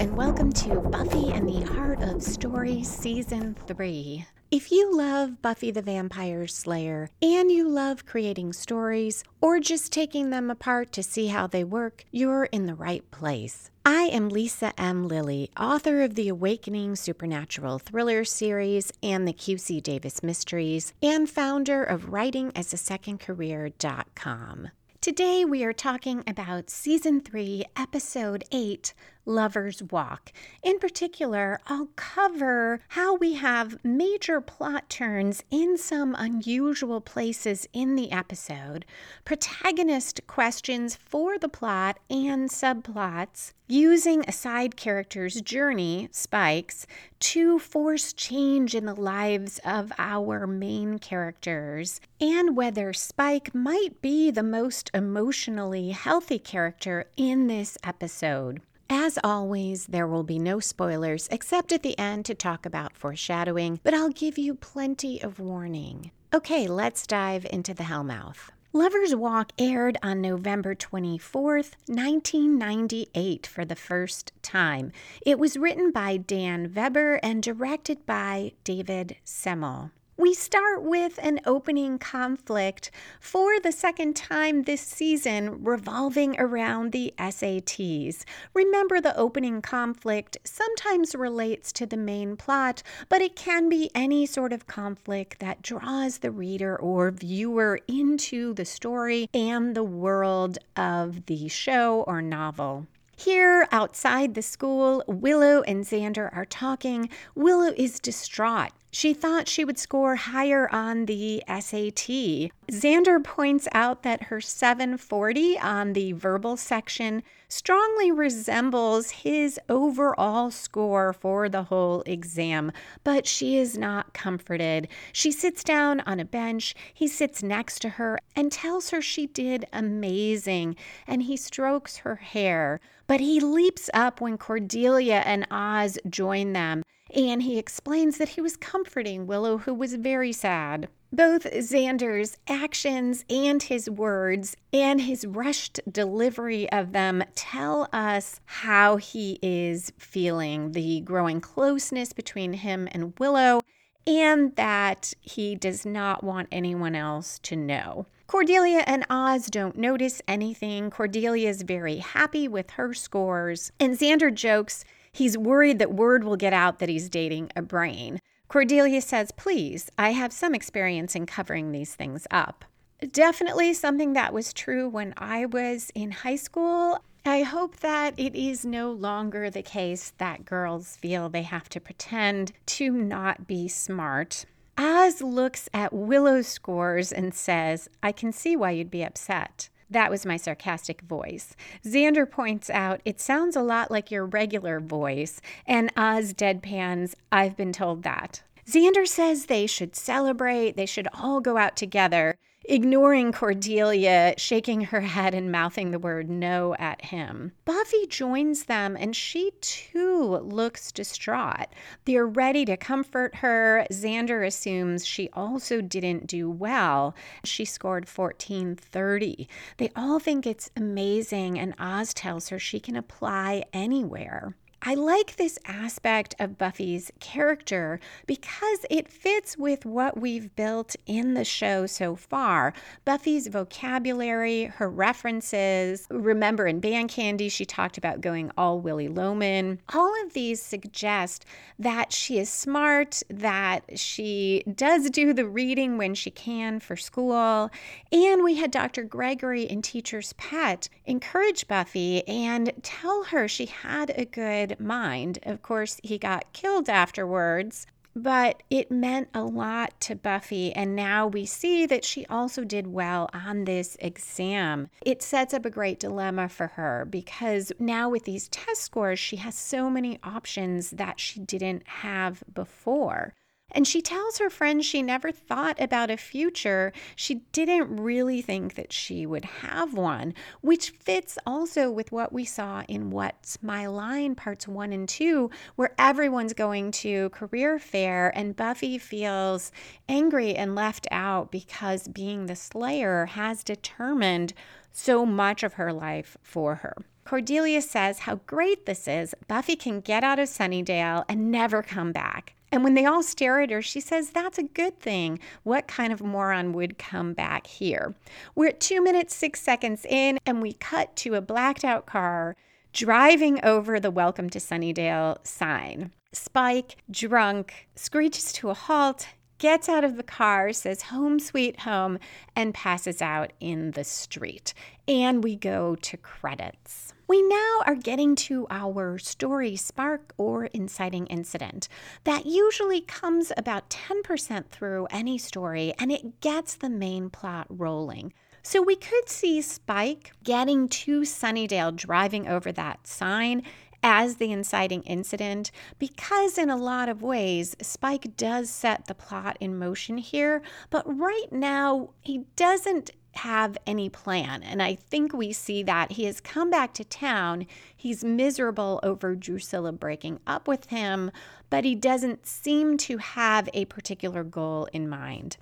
and welcome to Buffy and the Art of Story Season 3. If you love Buffy the Vampire Slayer and you love creating stories or just taking them apart to see how they work, you're in the right place. I am Lisa M. Lilly, author of the Awakening Supernatural Thriller series and the QC Davis Mysteries, and founder of WritingAsASecondCareer.com. Today we are talking about Season 3, Episode 8 Lover's Walk. In particular, I'll cover how we have major plot turns in some unusual places in the episode, protagonist questions for the plot and subplots, using a side character's journey, Spike's, to force change in the lives of our main characters, and whether Spike might be the most emotionally healthy character in this episode. As always, there will be no spoilers except at the end to talk about foreshadowing, but I'll give you plenty of warning. Okay, let's dive into the Hellmouth. Lover's Walk aired on November 24th, 1998, for the first time. It was written by Dan Vebber and directed by David Semel. We start with an opening conflict for the second time this season revolving around the SATs. Remember, the opening conflict sometimes relates to the main plot, but it can be any sort of conflict that draws the reader or viewer into the story and the world of the show or novel. Here outside the school, Willow and Xander are talking. Willow is distraught. She thought she would score higher on the SAT. Xander points out that her 740 on the verbal section strongly resembles his overall score for the whole exam, but she is not comforted. She sits down on a bench. He sits next to her and tells her she did amazing, and he strokes her hair. But he leaps up when Cordelia and Oz join them and he explains that he was comforting Willow, who was very sad. Both Xander's actions and his words and his rushed delivery of them tell us how he is feeling the growing closeness between him and Willow, and that he does not want anyone else to know. Cordelia and Oz don't notice anything. Cordelia is very happy with her scores, and Xander jokes He's worried that word will get out that he's dating a brain. Cordelia says, Please, I have some experience in covering these things up. Definitely something that was true when I was in high school. I hope that it is no longer the case that girls feel they have to pretend to not be smart. Oz looks at Willow's scores and says, I can see why you'd be upset. That was my sarcastic voice. Xander points out, it sounds a lot like your regular voice, and Oz deadpans, I've been told that. Xander says they should celebrate, they should all go out together ignoring Cordelia, shaking her head and mouthing the word no at him. Buffy joins them and she too looks distraught. They're ready to comfort her. Xander assumes she also didn't do well. She scored 1430. They all think it's amazing, and Oz tells her she can apply anywhere. I like this aspect of Buffy's character because it fits with what we've built in the show so far. Buffy's vocabulary, her references. Remember in Band Candy, she talked about going all Willy Loman. All of these suggest that she is smart, that she does do the reading when she can for school. And we had Dr. Gregory in Teacher's Pet encourage Buffy and tell her she had a good mind. Of course, he got killed afterwards, but it meant a lot to Buffy. And now we see that she also did well on this exam. It sets up a great dilemma for her because now with these test scores, she has so many options that she didn't have before. And she tells her friends she never thought about a future. She didn't really think that she would have one, which fits also with what we saw in What's My Line parts one and two, where everyone's going to career fair and Buffy feels angry and left out because being the Slayer has determined so much of her life for her. Cordelia says how great this is. Buffy can get out of Sunnydale and never come back. And when they all stare at her, she says, That's a good thing. What kind of moron would come back here? We're at two minutes, six seconds in, and we cut to a blacked out car driving over the Welcome to Sunnydale sign. Spike, drunk, screeches to a halt, gets out of the car, says home sweet home, and passes out in the street. And we go to credits. We now are getting to our story spark or inciting incident. That usually comes about 10% through any story and it gets the main plot rolling. So we could see Spike getting to Sunnydale driving over that sign as the inciting incident because, in a lot of ways, Spike does set the plot in motion here. But right now, he doesn't have any plan. And I think we see that he has come back to town. He's miserable over Drusilla breaking up with him, but he doesn't seem to have a particular goal in mind.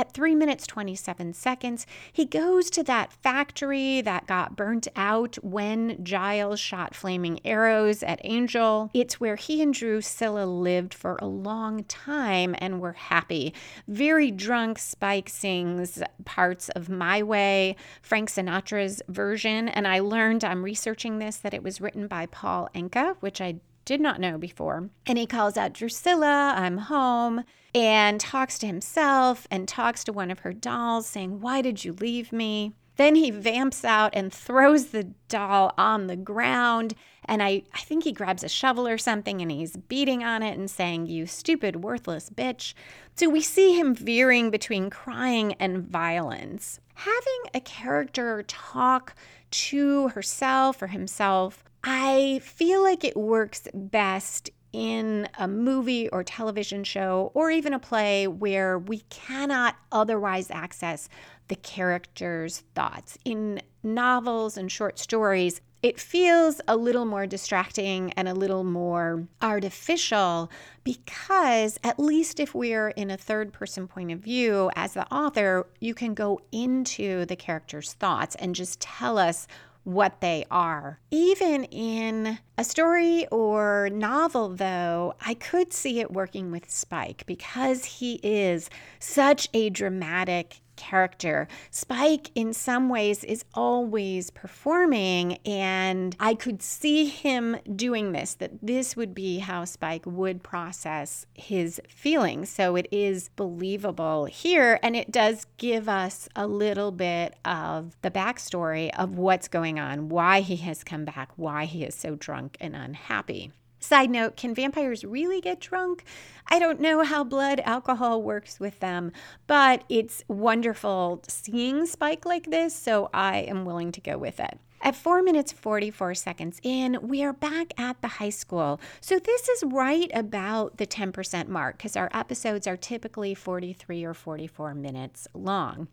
At 3 minutes 27 seconds, he goes to that factory that got burnt out when Giles shot flaming arrows at Angel. It's where he and Drusilla lived for a long time and were happy. Very drunk, Spike sings parts of My Way, Frank Sinatra's version, and I learned I'm researching this that it was written by Paul Anka, which I did not know before. And he calls out Drusilla, I'm home, and talks to himself and talks to one of her dolls, saying, Why did you leave me? Then he vamps out and throws the doll on the ground. And I, I think he grabs a shovel or something and he's beating on it and saying, You stupid, worthless bitch. So we see him veering between crying and violence. Having a character talk to herself or himself I feel like it works best in a movie or television show or even a play where we cannot otherwise access the character's thoughts. In novels and short stories, it feels a little more distracting and a little more artificial because, at least if we're in a third person point of view, as the author, you can go into the character's thoughts and just tell us what they are. Even in a story or novel, though, I could see it working with Spike because he is such a dramatic character. Spike, in some ways, is always performing, and I could see him doing this, that this would be how Spike would process his feelings. So it is believable here, and it does give us a little bit of the backstory of what's going on, why he has come back, why he is so drunk and unhappy. Side note Can vampires really get drunk? I don't know how blood alcohol works with them, but it's wonderful seeing Spike like this, so I am willing to go with it. At 4 minutes 44 seconds in, we are back at the high school. So this is right about the 10% mark because our episodes are typically 43 or 44 minutes long.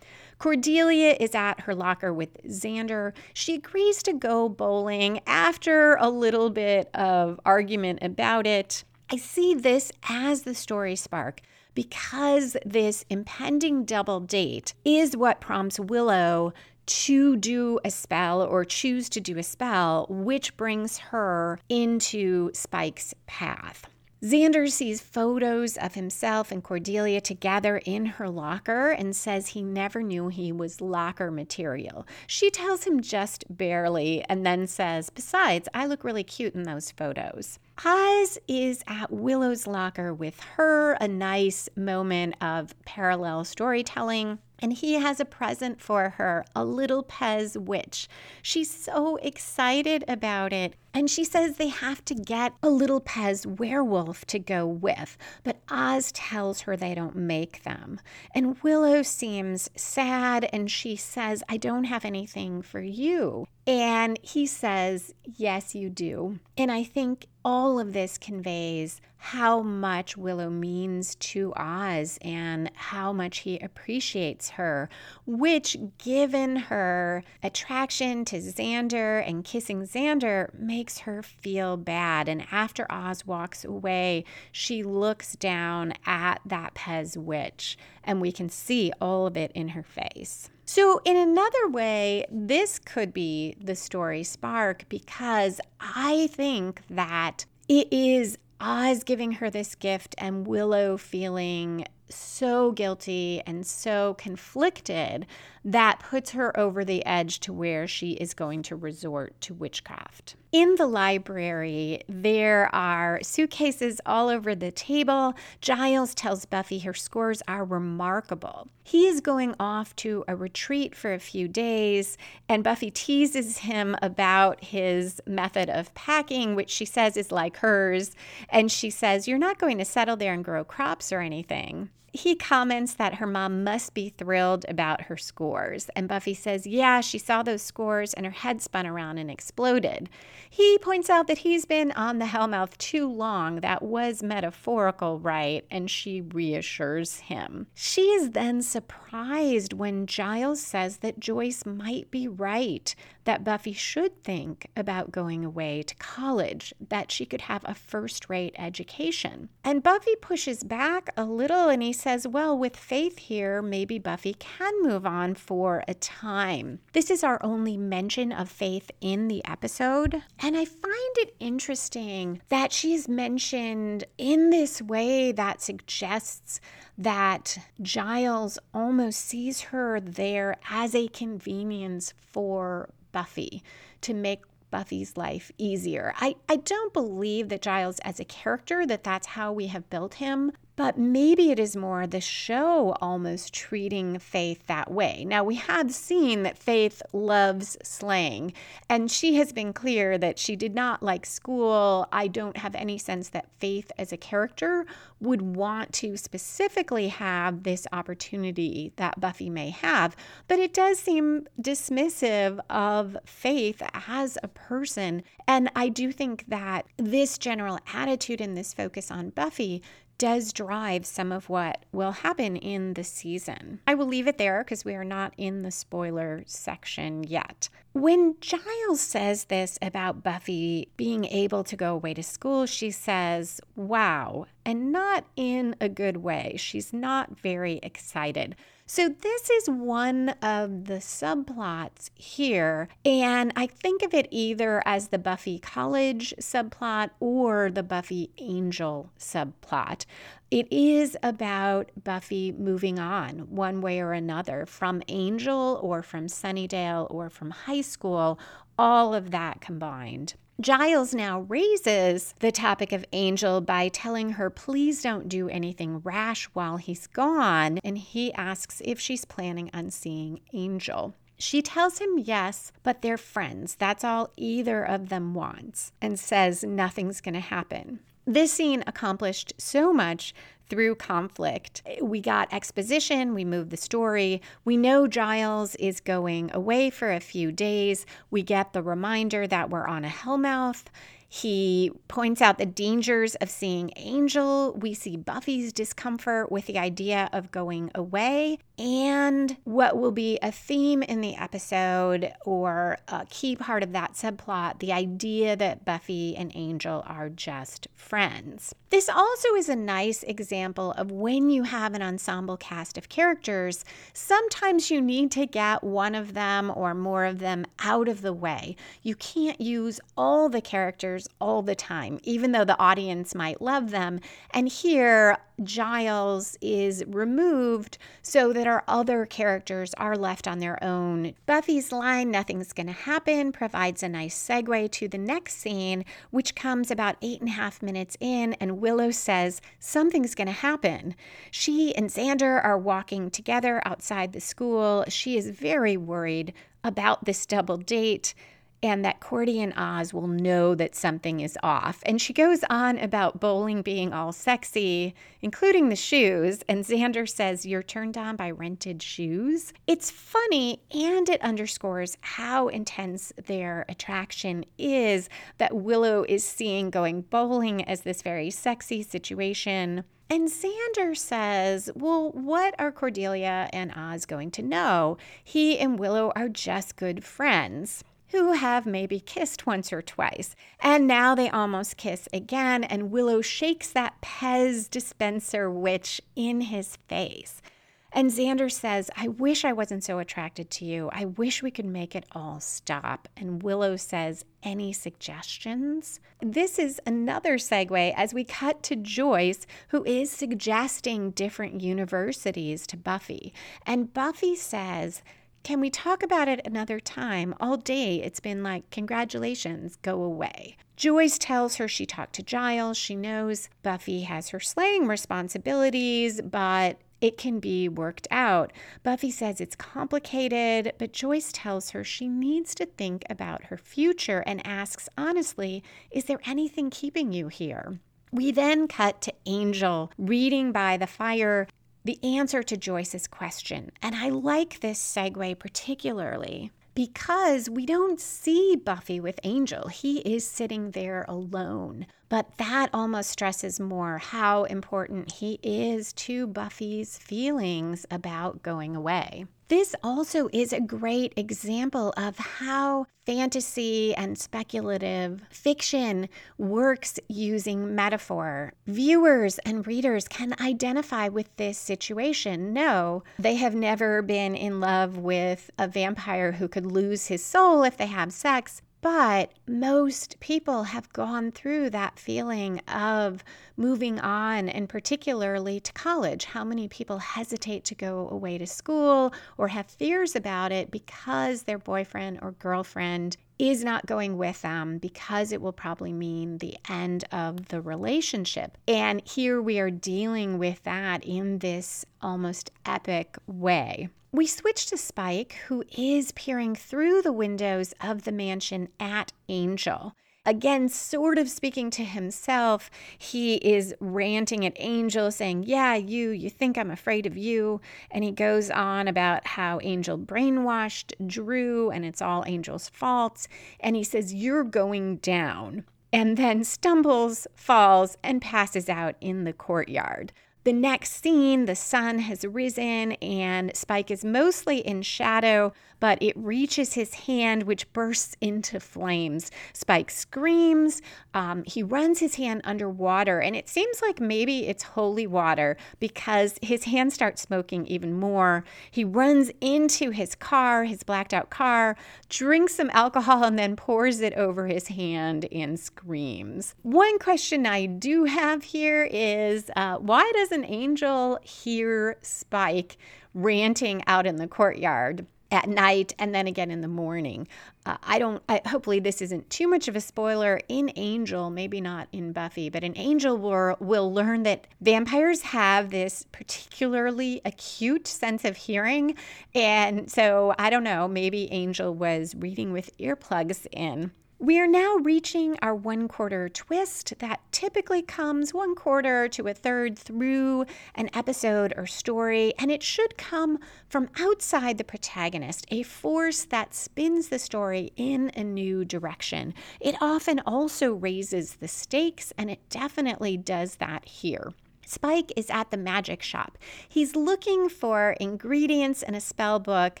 Cordelia is at her locker with Xander. She agrees to go bowling after a little bit of argument about it. I see this as the story spark because this impending double date is what prompts Willow to do a spell or choose to do a spell, which brings her into Spike's path. Xander sees photos of himself and Cordelia together in her locker and says he never knew he was locker material. She tells him just barely and then says, Besides, I look really cute in those photos. Oz is at Willow's locker with her, a nice moment of parallel storytelling. And he has a present for her, a little Pez witch. She's so excited about it. And she says they have to get a little Pez werewolf to go with. But Oz tells her they don't make them. And Willow seems sad and she says, I don't have anything for you. And he says, Yes, you do. And I think all of this conveys how much Willow means to Oz and how much he appreciates her, which, given her attraction to Xander and kissing Xander, makes her feel bad. And after Oz walks away, she looks down at that Pez witch, and we can see all of it in her face. So, in another way, this could be the story spark because I think that it is Oz giving her this gift and Willow feeling so guilty and so conflicted that puts her over the edge to where she is going to resort to witchcraft. In the library, there are suitcases all over the table. Giles tells Buffy her scores are remarkable. He is going off to a retreat for a few days, and Buffy teases him about his method of packing, which she says is like hers. And she says, You're not going to settle there and grow crops or anything he comments that her mom must be thrilled about her scores. And Buffy says, Yeah, she saw those scores and her head spun around and exploded. He points out that he's been on the Hellmouth too long. That was metaphorical, right? And she reassures him. She is then surprised when Giles says that Joyce might be right, that Buffy should think about going away to college, that she could have a first rate education. And Buffy pushes back a little and he says, Well, with Faith here, maybe Buffy can move on for a time. This is our only mention of Faith in the episode. And I find it interesting that she's mentioned in this way that suggests that Giles almost sees her there as a convenience for Buffy to make Buffy's life easier. I, I don't believe that Giles as a character that that's how we have built him, but maybe it is more the show almost treating Faith that way. Now, we have seen that Faith loves slaying, and she has been clear that she did not like school. I don't have any sense that Faith as a character would want to specifically have this opportunity that Buffy may have, but it does seem dismissive of Faith as a person. And I do think that this general attitude and this focus on Buffy does drive some of what will happen in the season. I will leave it there because we are not in the spoiler section yet. When Giles says this about Buffy being able to go away to school, she says, Wow, and not in a good way. She's not very excited. So, this is one of the subplots here. And I think of it either as the Buffy College subplot or the Buffy Angel subplot. It is about Buffy moving on one way or another from Angel or from Sunnydale or from high school, all of that combined. Giles now raises the topic of Angel by telling her, please don't do anything rash while he's gone. And he asks if she's planning on seeing Angel. She tells him yes, but they're friends. That's all either of them wants, and says nothing's going to happen. This scene accomplished so much through conflict. We got exposition, we moved the story. We know Giles is going away for a few days. We get the reminder that we're on a Hellmouth. He points out the dangers of seeing Angel. We see Buffy's discomfort with the idea of going away, and what will be a theme in the episode or a key part of that subplot the idea that Buffy and Angel are just friends. This also is a nice example of when you have an ensemble cast of characters, sometimes you need to get one of them or more of them out of the way. You can't use all the characters all the time, even though the audience might love them. And here, Giles is removed so that our other characters are left on their own. Buffy's line, Nothing's Gonna Happen, provides a nice segue to the next scene, which comes about eight and a half minutes in, and Willow says, Something's gonna happen. She and Xander are walking together outside the school. She is very worried about this double date and that Cordy and Oz will know that something is off. And she goes on about bowling being all sexy, including the shoes. And Xander says, You're turned on by rented shoes. It's funny and it underscores how intense their attraction is that Willow is seeing going bowling as this very sexy situation. And Xander says, Well, what are Cordelia and Oz going to know? He and Willow are just good friends who have maybe kissed once or twice. And now they almost kiss again, and Willow shakes that Pez dispenser witch in his face. And Xander says, I wish I wasn't so attracted to you. I wish we could make it all stop. And Willow says, Any suggestions? This is another segue as we cut to Joyce, who is suggesting different universities to Buffy. And Buffy says, can we talk about it another time? All day it's been like, congratulations, go away. Joyce tells her she talked to Giles. She knows Buffy has her slaying responsibilities, but it can be worked out. Buffy says it's complicated, but Joyce tells her she needs to think about her future and asks honestly, is there anything keeping you here? We then cut to Angel reading by the fire the answer to Joyce's question. And I like this segue particularly because we don't see Buffy with Angel. He is sitting there alone. But that almost stresses more how important he is to Buffy's feelings about going away. This also is a great example of how fantasy and speculative fiction works using metaphor. Viewers and readers can identify with this situation. No, they have never been in love with a vampire who could lose his soul if they have sex, but most people have gone through that feeling of moving on, and particularly to college. How many people hesitate to go away to school or have fears about it because their boyfriend or girlfriend is not going with them because it will probably mean the end of the relationship. And here we are dealing with that in this almost epic way. We switch to Spike, who is peering through the windows of the mansion at Angel. Again, sort of speaking to himself, he is ranting at Angel, saying, Yeah, you, you think I'm afraid of you. And he goes on about how Angel brainwashed Drew and it's all Angel's fault. And he says, You're going down. And then stumbles, falls, and passes out in the courtyard. The next scene, the sun has risen and Spike is mostly in shadow, but it reaches his hand, which bursts into flames. Spike screams. Um, he runs his hand underwater, and it seems like maybe it's holy water because his hand starts smoking even more. He runs into his car, his blacked out car, drinks some alcohol, and then pours it over his hand and screams. One question I do have here is uh, why does an angel hear Spike ranting out in the courtyard? At night and then again in the morning. Uh, I don't, I, hopefully, this isn't too much of a spoiler. In Angel, maybe not in Buffy, but in Angel, we'll, we'll learn that vampires have this particularly acute sense of hearing. And so I don't know, maybe Angel was reading with earplugs in. We are now reaching our one quarter twist that typically comes one quarter to a third through an episode or story, and it should come from outside the protagonist, a force that spins the story in a new direction. It often also raises the stakes, and it definitely does that here. Spike is at the magic shop. He's looking for ingredients in a spell book.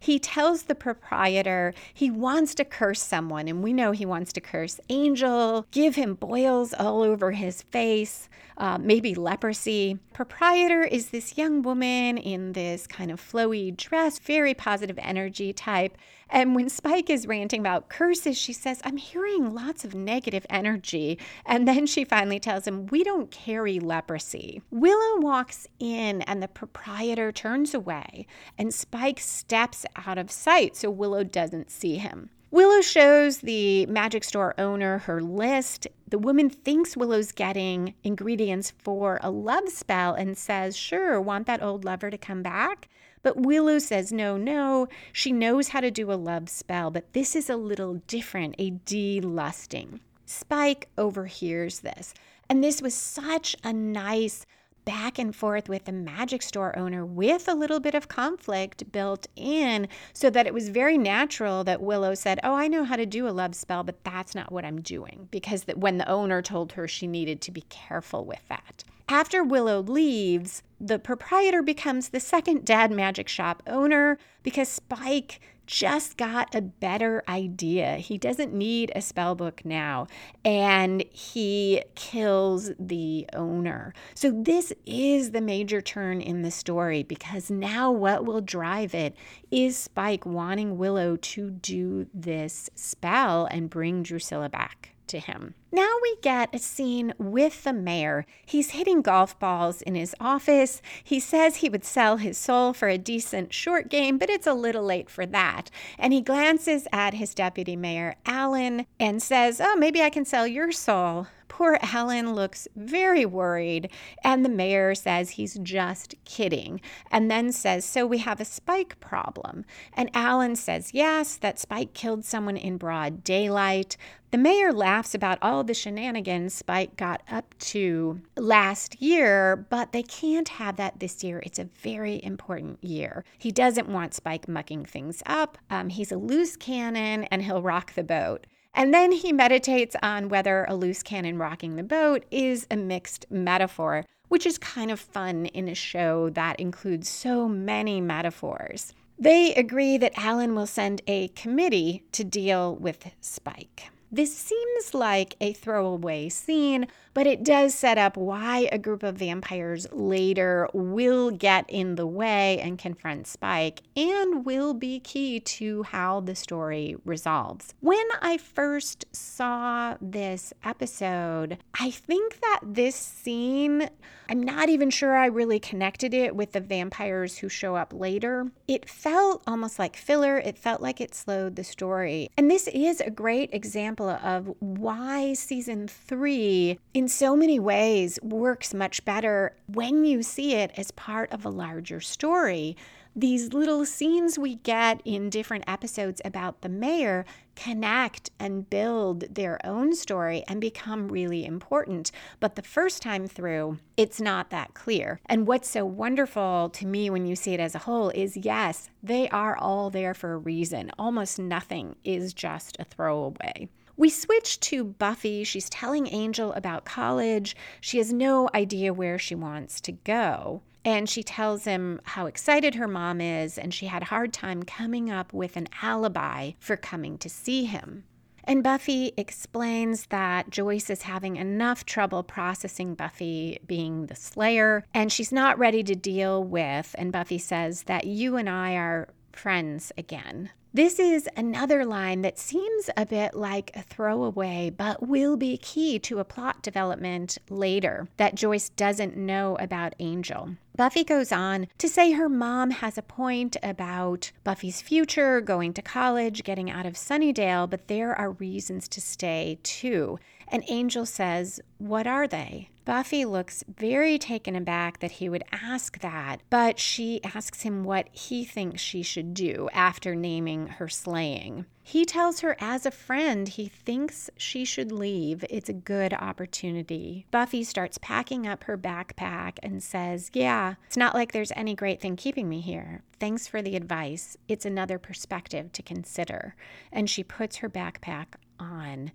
He tells the proprietor he wants to curse someone, and we know he wants to curse Angel, give him boils all over his face, uh, maybe leprosy. Proprietor is this young woman in this kind of flowy dress, very positive energy type. And when Spike is ranting about curses, she says, I'm hearing lots of negative energy. And then she finally tells him, We don't carry leprosy. Willow walks in, and the proprietor turns away, and Spike steps out of sight so Willow doesn't see him. Willow shows the magic store owner her list. The woman thinks Willow's getting ingredients for a love spell and says, Sure, want that old lover to come back? But Willow says, no, no, she knows how to do a love spell, but this is a little different, a delusting. Spike overhears this. And this was such a nice back and forth with the magic store owner with a little bit of conflict built in so that it was very natural that Willow said, "Oh, I know how to do a love spell, but that's not what I'm doing." Because when the owner told her she needed to be careful with that. After Willow leaves, the proprietor becomes the second dad magic shop owner because Spike just got a better idea. He doesn't need a spell book now, and he kills the owner. So, this is the major turn in the story because now what will drive it is Spike wanting Willow to do this spell and bring Drusilla back to him. Now we get a scene with the mayor. He's hitting golf balls in his office. He says he would sell his soul for a decent short game, but it's a little late for that. And he glances at his deputy mayor, Alan, and says, Oh, maybe I can sell your soul. Poor Alan looks very worried, and the mayor says he's just kidding, and then says, So we have a Spike problem. And Alan says, Yes, that Spike killed someone in broad daylight. The mayor laughs about all the shenanigans Spike got up to last year, but they can't have that this year. It's a very important year. He doesn't want Spike mucking things up. Um, he's a loose cannon and he'll rock the boat. And then he meditates on whether a loose cannon rocking the boat is a mixed metaphor, which is kind of fun in a show that includes so many metaphors. They agree that Alan will send a committee to deal with Spike. This seems like a throwaway scene, but it does set up why a group of vampires later will get in the way and confront Spike and will be key to how the story resolves. When I first saw this episode, I think that this scene, I'm not even sure I really connected it with the vampires who show up later. It felt almost like filler, it felt like it slowed the story. And this is a great example example of why season three, in so many ways, works much better when you see it as part of a larger story these little scenes we get in different episodes about the mayor connect and build their own story and become really important. But the first time through, it's not that clear. And what's so wonderful to me when you see it as a whole is yes, they are all there for a reason. Almost nothing is just a throwaway. We switch to Buffy. She's telling Angel about college. She has no idea where she wants to go. And she tells him how excited her mom is, and she had a hard time coming up with an alibi for coming to see him. And Buffy explains that Joyce is having enough trouble processing Buffy being the Slayer, and she's not ready to deal with. And Buffy says that you and I are friends again. This is another line that seems a bit like a throwaway, but will be key to a plot development later that Joyce doesn't know about Angel. Buffy goes on to say her mom has a point about Buffy's future, going to college, getting out of Sunnydale, but there are reasons to stay too. And Angel says, What are they? Buffy looks very taken aback that he would ask that, but she asks him what he thinks she should do after naming her slaying. He tells her as a friend he thinks she should leave. It's a good opportunity. Buffy starts packing up her backpack and says, Yeah, it's not like there's any great thing keeping me here. Thanks for the advice. It's another perspective to consider. And she puts her backpack on.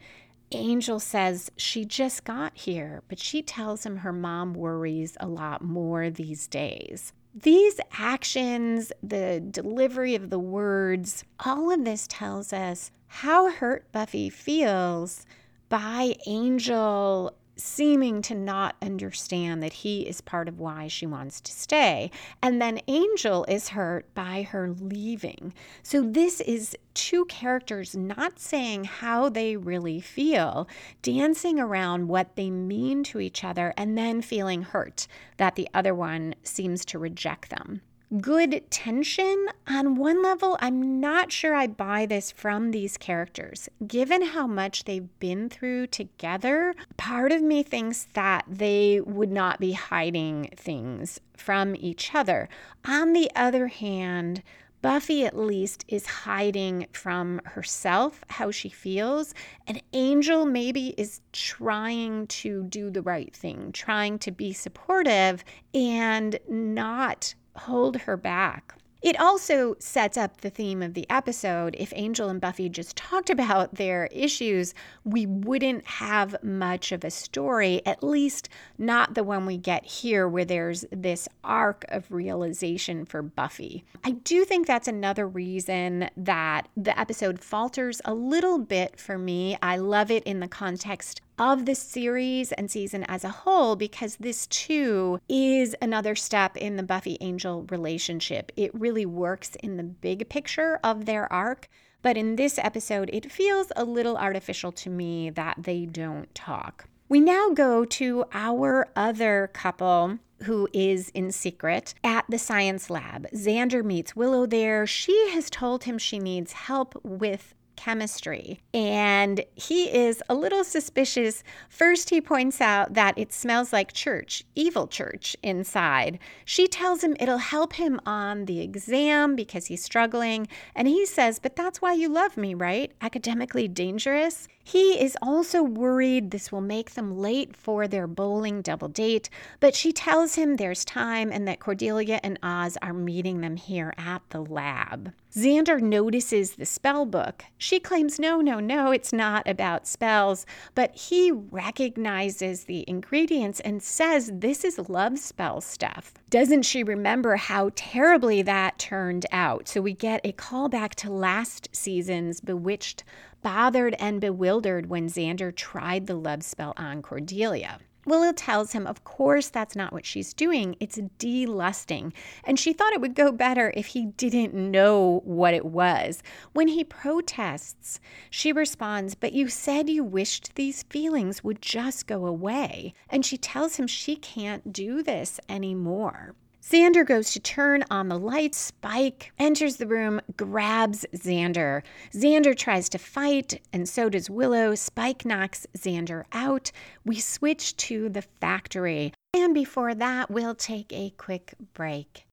Angel says she just got here, but she tells him her mom worries a lot more these days. These actions, the delivery of the words, all of this tells us how hurt Buffy feels by Angel seeming to not understand that he is part of why she wants to stay. And then Angel is hurt by her leaving. So this is two characters not saying how they really feel, dancing around what they mean to each other, and then feeling hurt that the other one seems to reject them good tension. On one level, I'm not sure I buy this from these characters. Given how much they've been through together, part of me thinks that they would not be hiding things from each other. On the other hand, Buffy, at least, is hiding from herself how she feels. And Angel maybe is trying to do the right thing, trying to be supportive and not hold her back. It also sets up the theme of the episode. If Angel and Buffy just talked about their issues, we wouldn't have much of a story, at least not the one we get here, where there's this arc of realization for Buffy. I do think that's another reason that the episode falters a little bit for me. I love it in the context of the series and season as a whole because this too is another step in the Buffy Angel relationship. It really works in the big picture of their arc. But in this episode, it feels a little artificial to me that they don't talk. We now go to our other couple who is in secret at the science lab. Xander meets Willow there. She has told him she needs help with chemistry. And he is a little suspicious. First, he points out that it smells like church, evil church, inside. She tells him it'll help him on the exam because he's struggling. And he says, But that's why you love me, right? Academically dangerous. He is also worried this will make them late for their bowling double date, but she tells him there's time and that Cordelia and Oz are meeting them here at the lab. Xander notices the spell book. She claims, no, no, no, it's not about spells, but he recognizes the ingredients and says this is love spell stuff. Doesn't she remember how terribly that turned out? So we get a callback to last season's Bewitched bothered and bewildered when Xander tried the love spell on Cordelia. Willow tells him, of course, that's not what she's doing. It's delusting. And she thought it would go better if he didn't know what it was. When he protests, she responds, But you said you wished these feelings would just go away. And she tells him she can't do this anymore. Xander goes to turn on the lights. Spike enters the room, grabs Xander. Xander tries to fight, and so does Willow. Spike knocks Xander out. We switch to the factory. And before that, we'll take a quick break.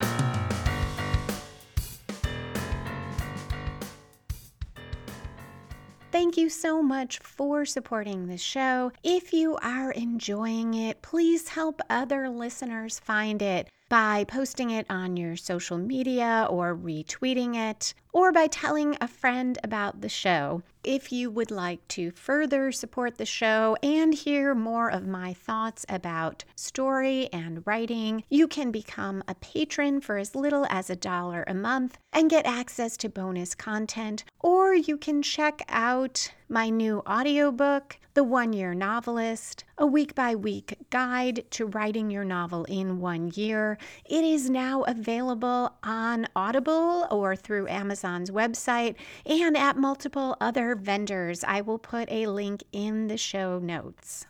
Thank you so much for supporting the show. If you are enjoying it, please help other listeners find it by posting it on your social media or retweeting it, or by telling a friend about the show. If you would like to further support the show and hear more of my thoughts about story and writing, you can become a patron for as little as a dollar a month and get access to bonus content, or you can check out my new audiobook, The One Year Novelist, a week by week guide to writing your novel in one year. It is now available on Audible or through Amazon's website and at multiple other vendors. I will put a link in the show notes.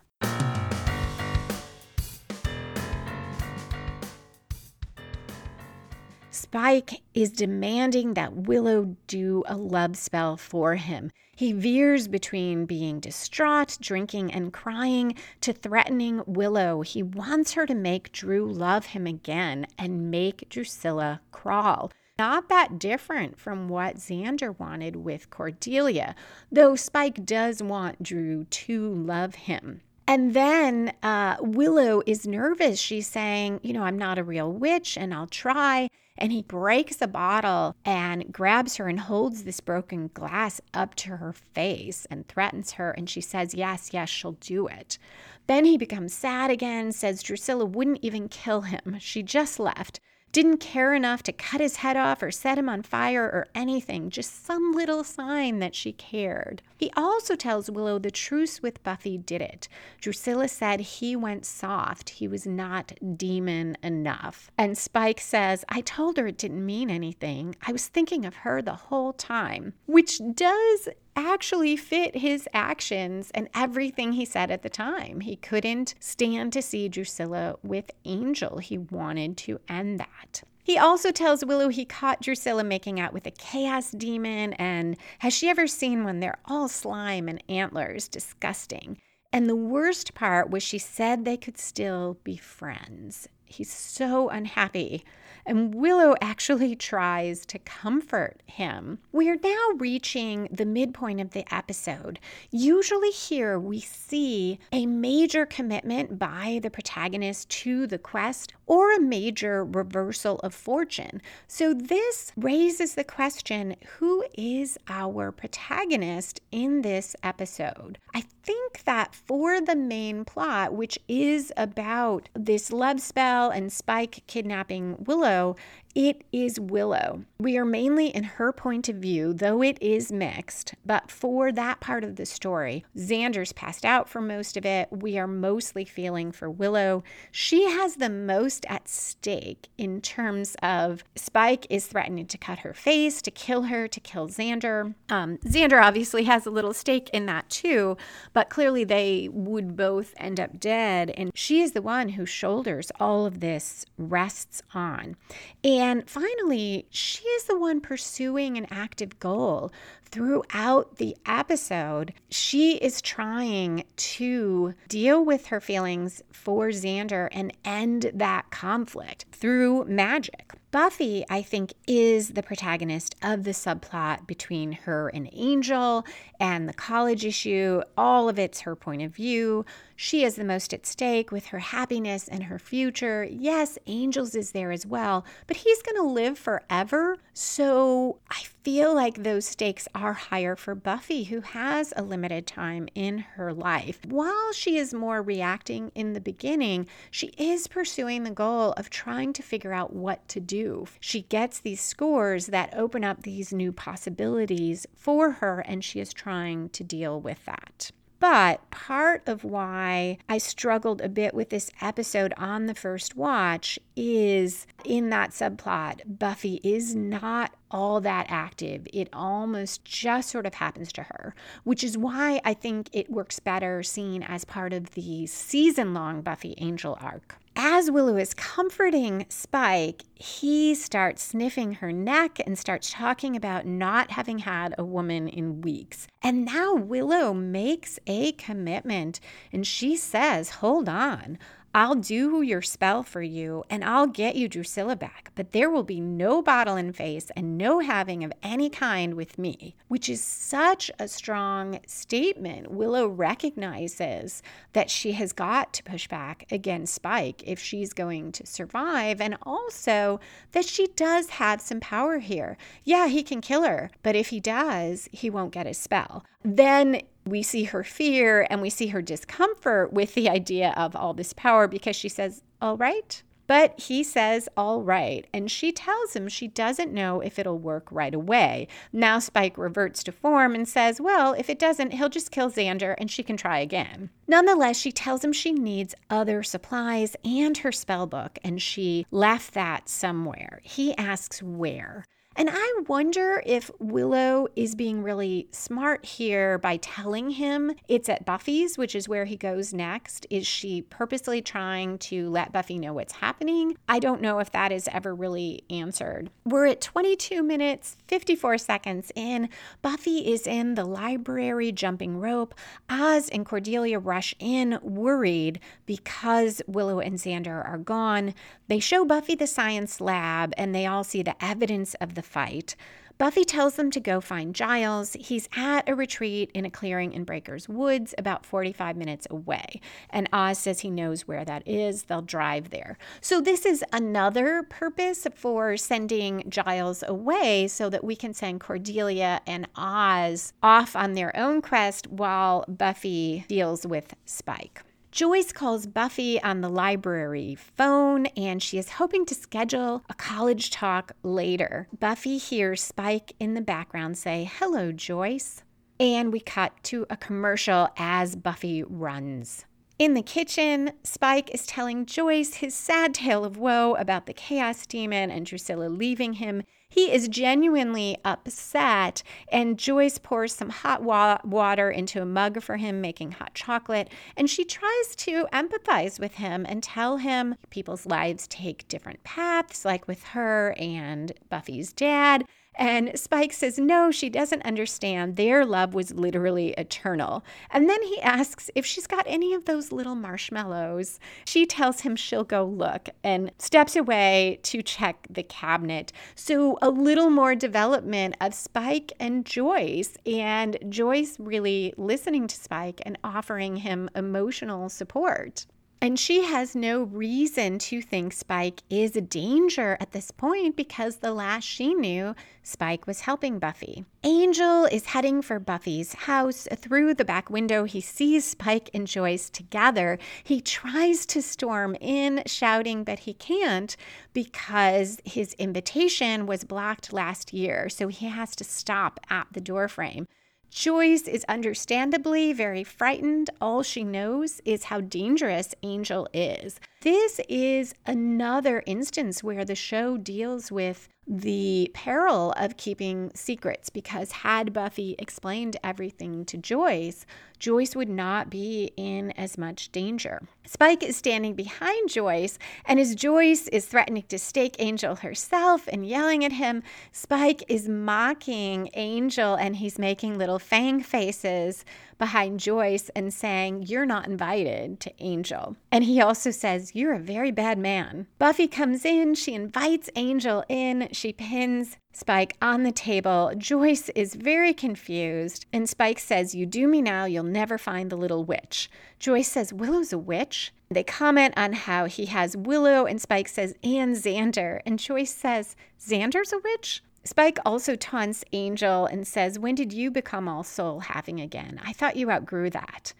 Spike is demanding that Willow do a love spell for him. He veers between being distraught, drinking, and crying to threatening Willow. He wants her to make Drew love him again and make Drusilla crawl. Not that different from what Xander wanted with Cordelia, though Spike does want Drew to love him. And then uh, Willow is nervous. She's saying, You know, I'm not a real witch and I'll try. And he breaks a bottle and grabs her and holds this broken glass up to her face and threatens her. And she says, Yes, yes, she'll do it. Then he becomes sad again, says Drusilla wouldn't even kill him. She just left didn't care enough to cut his head off or set him on fire or anything, just some little sign that she cared. He also tells Willow the truce with Buffy did it. Drusilla said he went soft, he was not demon enough. And Spike says, I told her it didn't mean anything. I was thinking of her the whole time, which does actually fit his actions and everything he said at the time. He couldn't stand to see Drusilla with Angel. He wanted to end that. He also tells Willow he caught Drusilla making out with a chaos demon, and has she ever seen one? They're all slime and antlers. Disgusting. And the worst part was she said they could still be friends. He's so unhappy and Willow actually tries to comfort him. We are now reaching the midpoint of the episode. Usually, here we see a major commitment by the protagonist to the quest or a major reversal of fortune. So, this raises the question who is our protagonist in this episode? I think that for the main plot, which is about this love spell and Spike kidnapping Willow, follow it is Willow. We are mainly in her point of view, though it is mixed. But for that part of the story, Xander's passed out for most of it. We are mostly feeling for Willow. She has the most at stake in terms of Spike is threatening to cut her face, to kill her, to kill Xander. Um, Xander obviously has a little stake in that too, but clearly they would both end up dead. And she is the one whose shoulders all of this rests on. And and finally, she is the one pursuing an active goal. Throughout the episode, she is trying to deal with her feelings for Xander and end that conflict through magic. Buffy, I think, is the protagonist of the subplot between her and Angel and the college issue. All of it's her point of view. She is the most at stake with her happiness and her future. Yes, Angel's is there as well, but he's going to live forever. So I feel like those stakes are higher for Buffy, who has a limited time in her life. While she is more reacting in the beginning, she is pursuing the goal of trying to figure out what to do. She gets these scores that open up these new possibilities for her, and she is trying to deal with that. But part of why I struggled a bit with this episode on the first watch is in that subplot, Buffy is not all that active. It almost just sort of happens to her, which is why I think it works better seen as part of the season long Buffy Angel arc. As Willow is comforting Spike, he starts sniffing her neck and starts talking about not having had a woman in weeks. And now Willow makes a commitment and she says, Hold on. I'll do your spell for you and I'll get you Drusilla back, but there will be no bottle in face and no having of any kind with me, which is such a strong statement. Willow recognizes that she has got to push back against Spike if she's going to survive, and also that she does have some power here. Yeah, he can kill her, but if he does, he won't get his spell. Then we see her fear and we see her discomfort with the idea of all this power because she says, All right. But he says, All right. And she tells him she doesn't know if it'll work right away. Now Spike reverts to form and says, Well, if it doesn't, he'll just kill Xander and she can try again. Nonetheless, she tells him she needs other supplies and her spell book, and she left that somewhere. He asks where. And I wonder if Willow is being really smart here by telling him it's at Buffy's, which is where he goes next. Is she purposely trying to let Buffy know what's happening? I don't know if that is ever really answered. We're at 22 minutes, 54 seconds in. Buffy is in the library jumping rope. Oz and Cordelia rush in, worried because Willow and Xander are gone. They show Buffy the science lab and they all see the evidence of the the fight. Buffy tells them to go find Giles. He's at a retreat in a clearing in Breaker's Woods, about 45 minutes away. And Oz says he knows where that is. They'll drive there. So, this is another purpose for sending Giles away so that we can send Cordelia and Oz off on their own quest while Buffy deals with Spike. Joyce calls Buffy on the library phone and she is hoping to schedule a college talk later. Buffy hears Spike in the background say, Hello, Joyce. And we cut to a commercial as Buffy runs. In the kitchen, Spike is telling Joyce his sad tale of woe about the Chaos Demon and Drusilla leaving him he is genuinely upset, and Joyce pours some hot wa- water into a mug for him, making hot chocolate. And she tries to empathize with him and tell him people's lives take different paths, like with her and Buffy's dad. And Spike says, no, she doesn't understand. Their love was literally eternal. And then he asks if she's got any of those little marshmallows. She tells him she'll go look and steps away to check the cabinet. So, a little more development of Spike and Joyce, and Joyce really listening to Spike and offering him emotional support. And she has no reason to think Spike is a danger at this point because the last she knew, Spike was helping Buffy. Angel is heading for Buffy's house. Through the back window, he sees Spike and Joyce together. He tries to storm in, shouting, but he can't because his invitation was blocked last year. So he has to stop at the doorframe. Joyce is understandably very frightened. All she knows is how dangerous Angel is. This is another instance where the show deals with the peril of keeping secrets because had Buffy explained everything to Joyce, Joyce would not be in as much danger. Spike is standing behind Joyce, and as Joyce is threatening to stake Angel herself and yelling at him, Spike is mocking Angel and he's making little fang faces behind Joyce and saying, You're not invited to Angel. And he also says, You're a very bad man. Buffy comes in, she invites Angel in, she pins Spike on the table. Joyce is very confused, and Spike says, You do me now, you'll never find the little witch. Joyce says, Willow's a witch. They comment on how he has Willow, and Spike says, and Xander. And Joyce says, Xander's a witch? Spike also taunts Angel and says, When did you become all soul having again? I thought you outgrew that.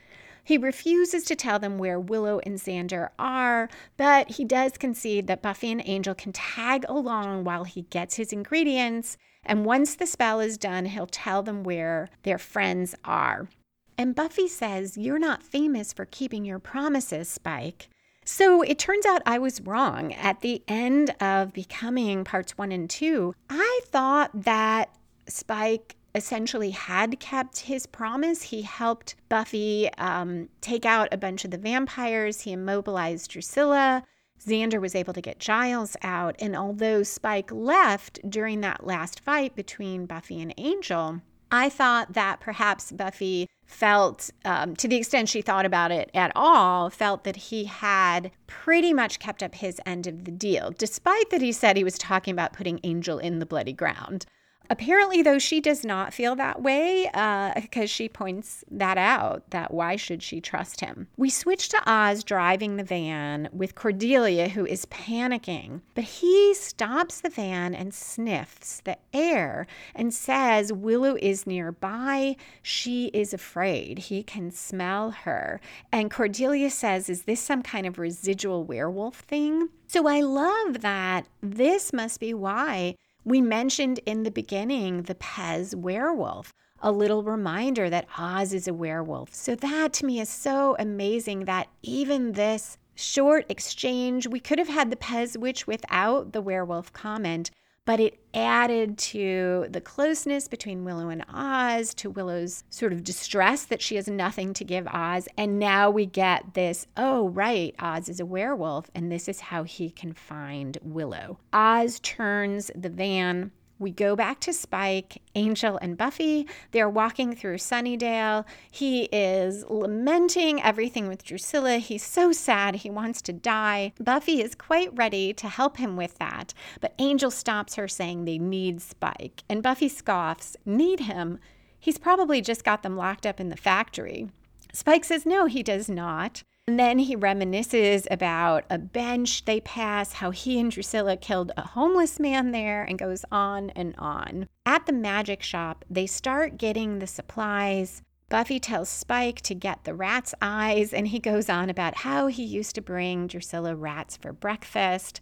He refuses to tell them where Willow and Xander are, but he does concede that Buffy and Angel can tag along while he gets his ingredients. And once the spell is done, he'll tell them where their friends are. And Buffy says, You're not famous for keeping your promises, Spike. So it turns out I was wrong. At the end of becoming parts one and two, I thought that Spike essentially had kept his promise. He helped Buffy um, take out a bunch of the vampires, he immobilized Drusilla. Xander was able to get Giles out. And although Spike left during that last fight between Buffy and Angel, I thought that perhaps Buffy felt, um, to the extent she thought about it at all, felt that he had pretty much kept up his end of the deal, despite that he said he was talking about putting Angel in the bloody ground. Apparently, though, she does not feel that way because uh, she points that out that why should she trust him? We switch to Oz driving the van with Cordelia, who is panicking, but he stops the van and sniffs the air and says Willow is nearby. She is afraid. He can smell her. And Cordelia says, Is this some kind of residual werewolf thing? So I love that this must be why we mentioned in the beginning the Pez werewolf, a little reminder that Oz is a werewolf. So, that to me is so amazing that even this short exchange, we could have had the Pez witch without the werewolf comment, but it added to the closeness between Willow and Oz, to Willow's sort of distress that she has nothing to give Oz. And now we get this oh, right, Oz is a werewolf, and this is how he can find Willow. Oz turns the van we go back to Spike, Angel, and Buffy. They're walking through Sunnydale. He is lamenting everything with Drusilla. He's so sad. He wants to die. Buffy is quite ready to help him with that, but Angel stops her, saying they need Spike. And Buffy scoffs, Need him? He's probably just got them locked up in the factory. Spike says, No, he does not. And then he reminisces about a bench they pass, how he and Drusilla killed a homeless man there, and goes on and on. At the magic shop, they start getting the supplies. Buffy tells Spike to get the rat's eyes, and he goes on about how he used to bring Drusilla rats for breakfast.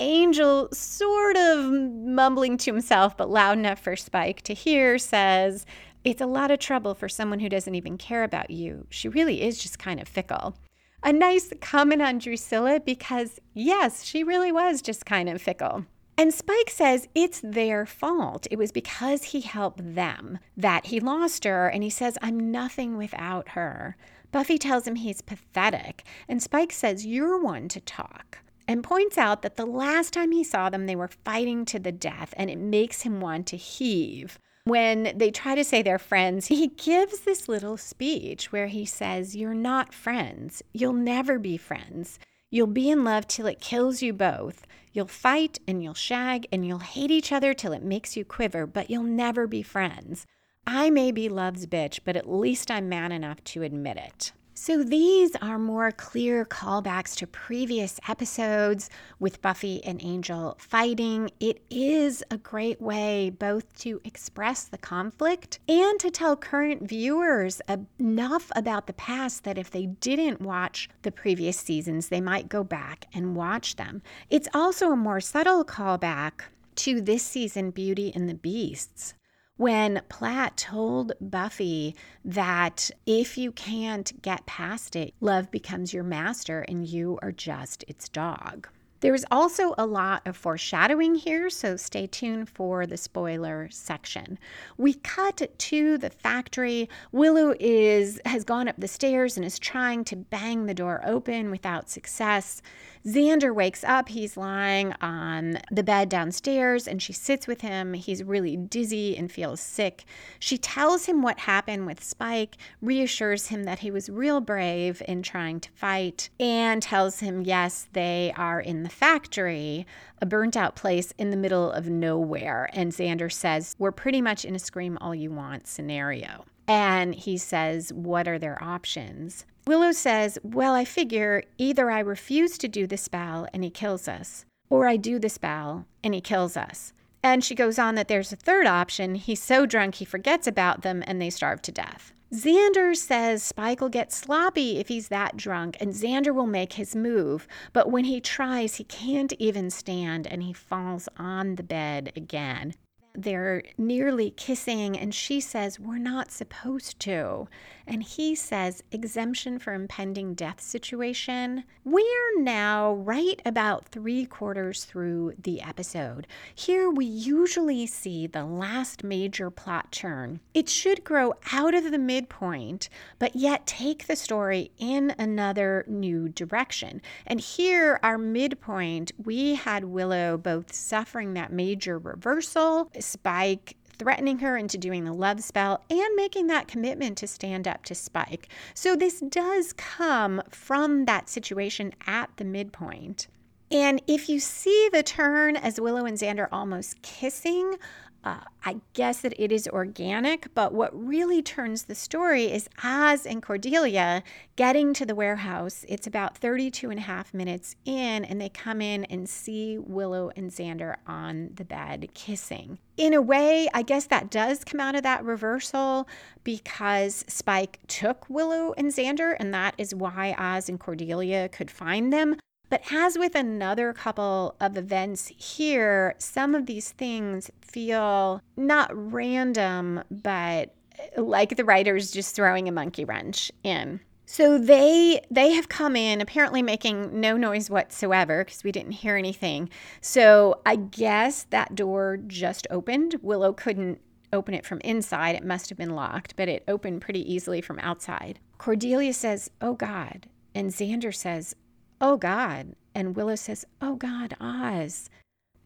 Angel, sort of mumbling to himself, but loud enough for Spike to hear, says, It's a lot of trouble for someone who doesn't even care about you. She really is just kind of fickle a nice comment on Drusilla because, yes, she really was just kind of fickle. And Spike says it's their fault. It was because he helped them that he lost her, and he says, I'm nothing without her. Buffy tells him he's pathetic, and Spike says, You're one to talk. and points out that the last time he saw them, they were fighting to the death, and it makes him want to heave. When they try to say they're friends, he gives this little speech where he says, You're not friends. You'll never be friends. You'll be in love till it kills you both. You'll fight and you'll shag and you'll hate each other till it makes you quiver, but you'll never be friends. I may be love's bitch, but at least I'm man enough to admit it. So these are more clear callbacks to previous episodes with Buffy and Angel fighting. It is a great way both to express the conflict and to tell current viewers enough about the past that if they didn't watch the previous seasons, they might go back and watch them. It's also a more subtle callback to this season, Beauty and the Beasts when Platt told Buffy that if you can't get past it, love becomes your master and you are just its dog. There's also a lot of foreshadowing here, so stay tuned for the spoiler section. We cut to the factory. Willow is has gone up the stairs and is trying to bang the door open without success. Xander wakes up. He's lying on the bed downstairs and she sits with him. He's really dizzy and feels sick. She tells him what happened with Spike, reassures him that he was real brave in trying to fight, and tells him, yes, they are in the factory, a burnt out place in the middle of nowhere. And Xander says, We're pretty much in a scream all you want scenario. And he says, What are their options? Willow says, Well, I figure either I refuse to do the spell and he kills us, or I do the spell and he kills us. And she goes on that there's a third option. He's so drunk he forgets about them and they starve to death. Xander says Spike will get sloppy if he's that drunk, and Xander will make his move. But when he tries, he can't even stand and he falls on the bed again. They're nearly kissing, and she says, We're not supposed to. And he says, Exemption for impending death situation. We're now right about three quarters through the episode. Here we usually see the last major plot turn. It should grow out of the midpoint, but yet take the story in another new direction. And here, our midpoint, we had Willow both suffering that major reversal Spike threatening her into doing the love spell and making that commitment to stand up to Spike. So this does come from that situation at the midpoint. And if you see the turn as Willow and Xander almost kissing, uh, I guess that it is organic, but what really turns the story is Oz and Cordelia getting to the warehouse. It's about 32 and a half minutes in, and they come in and see Willow and Xander on the bed kissing. In a way, I guess that does come out of that reversal because Spike took Willow and Xander, and that is why Oz and Cordelia could find them. But as with another couple of events here, some of these things feel not random, but uh, like the writers just throwing a monkey wrench in. So they they have come in apparently making no noise whatsoever because we didn't hear anything. So I guess that door just opened. Willow couldn't open it from inside. It must have been locked, but it opened pretty easily from outside. Cordelia says, "Oh God." And Xander says, oh God. And Willow says, oh God, Oz.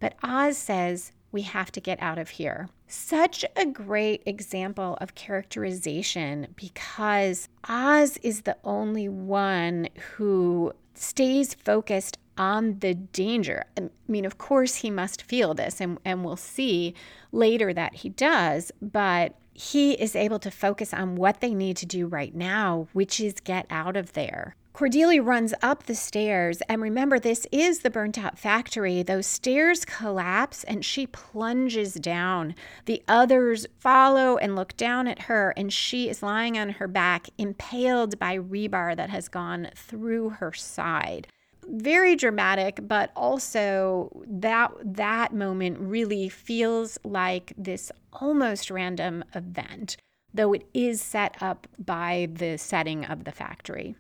But Oz says, we have to get out of here. Such a great example of characterization because Oz is the only one who stays focused on the danger. I mean, of course, he must feel this, and, and we'll see later that he does, but he is able to focus on what they need to do right now, which is get out of there. Cordelia runs up the stairs, and remember, this is the burnt out factory. Those stairs collapse, and she plunges down. The others follow and look down at her, and she is lying on her back, impaled by rebar that has gone through her side. Very dramatic, but also that that moment really feels like this almost random event, though it is set up by the setting of the factory.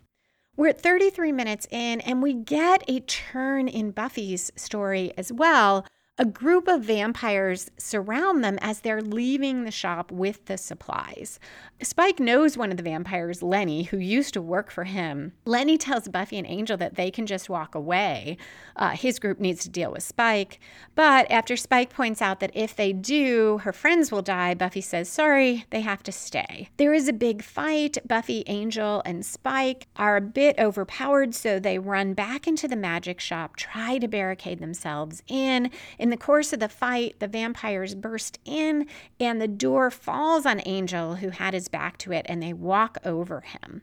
We're at 33 minutes in, and we get a turn in Buffy's story as well. A group of vampires surround them as they're leaving the shop with the supplies. Spike knows one of the vampires, Lenny, who used to work for him. Lenny tells Buffy and Angel that they can just walk away. Uh, his group needs to deal with Spike. But after Spike points out that if they do, her friends will die, Buffy says, sorry, they have to stay. There is a big fight. Buffy, Angel, and Spike are a bit overpowered, so they run back into the magic shop, try to barricade themselves in. In the course of the fight, the vampires burst in and the door falls on Angel, who had his back to it, and they walk over him.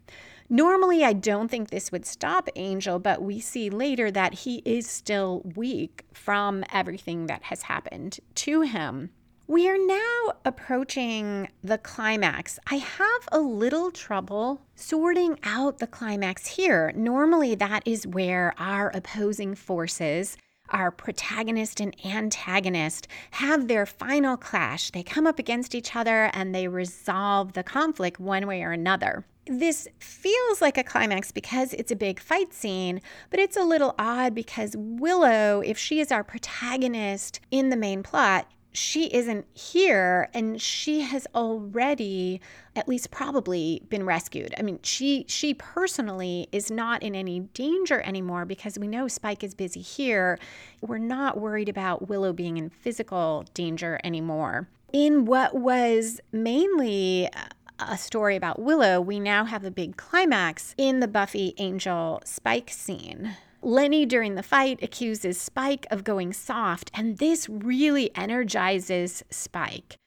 Normally, I don't think this would stop Angel, but we see later that he is still weak from everything that has happened to him. We are now approaching the climax. I have a little trouble sorting out the climax here. Normally, that is where our opposing forces our protagonist and antagonist have their final clash. They come up against each other and they resolve the conflict one way or another. This feels like a climax because it's a big fight scene, but it's a little odd because Willow, if she is our protagonist in the main plot, she isn't here and she has already at least probably been rescued. I mean, she she personally is not in any danger anymore because we know Spike is busy here. We're not worried about Willow being in physical danger anymore. In what was mainly a story about Willow, we now have a big climax in the Buffy Angel Spike scene. Lenny, during the fight, accuses Spike of going soft, and this really energizes Spike.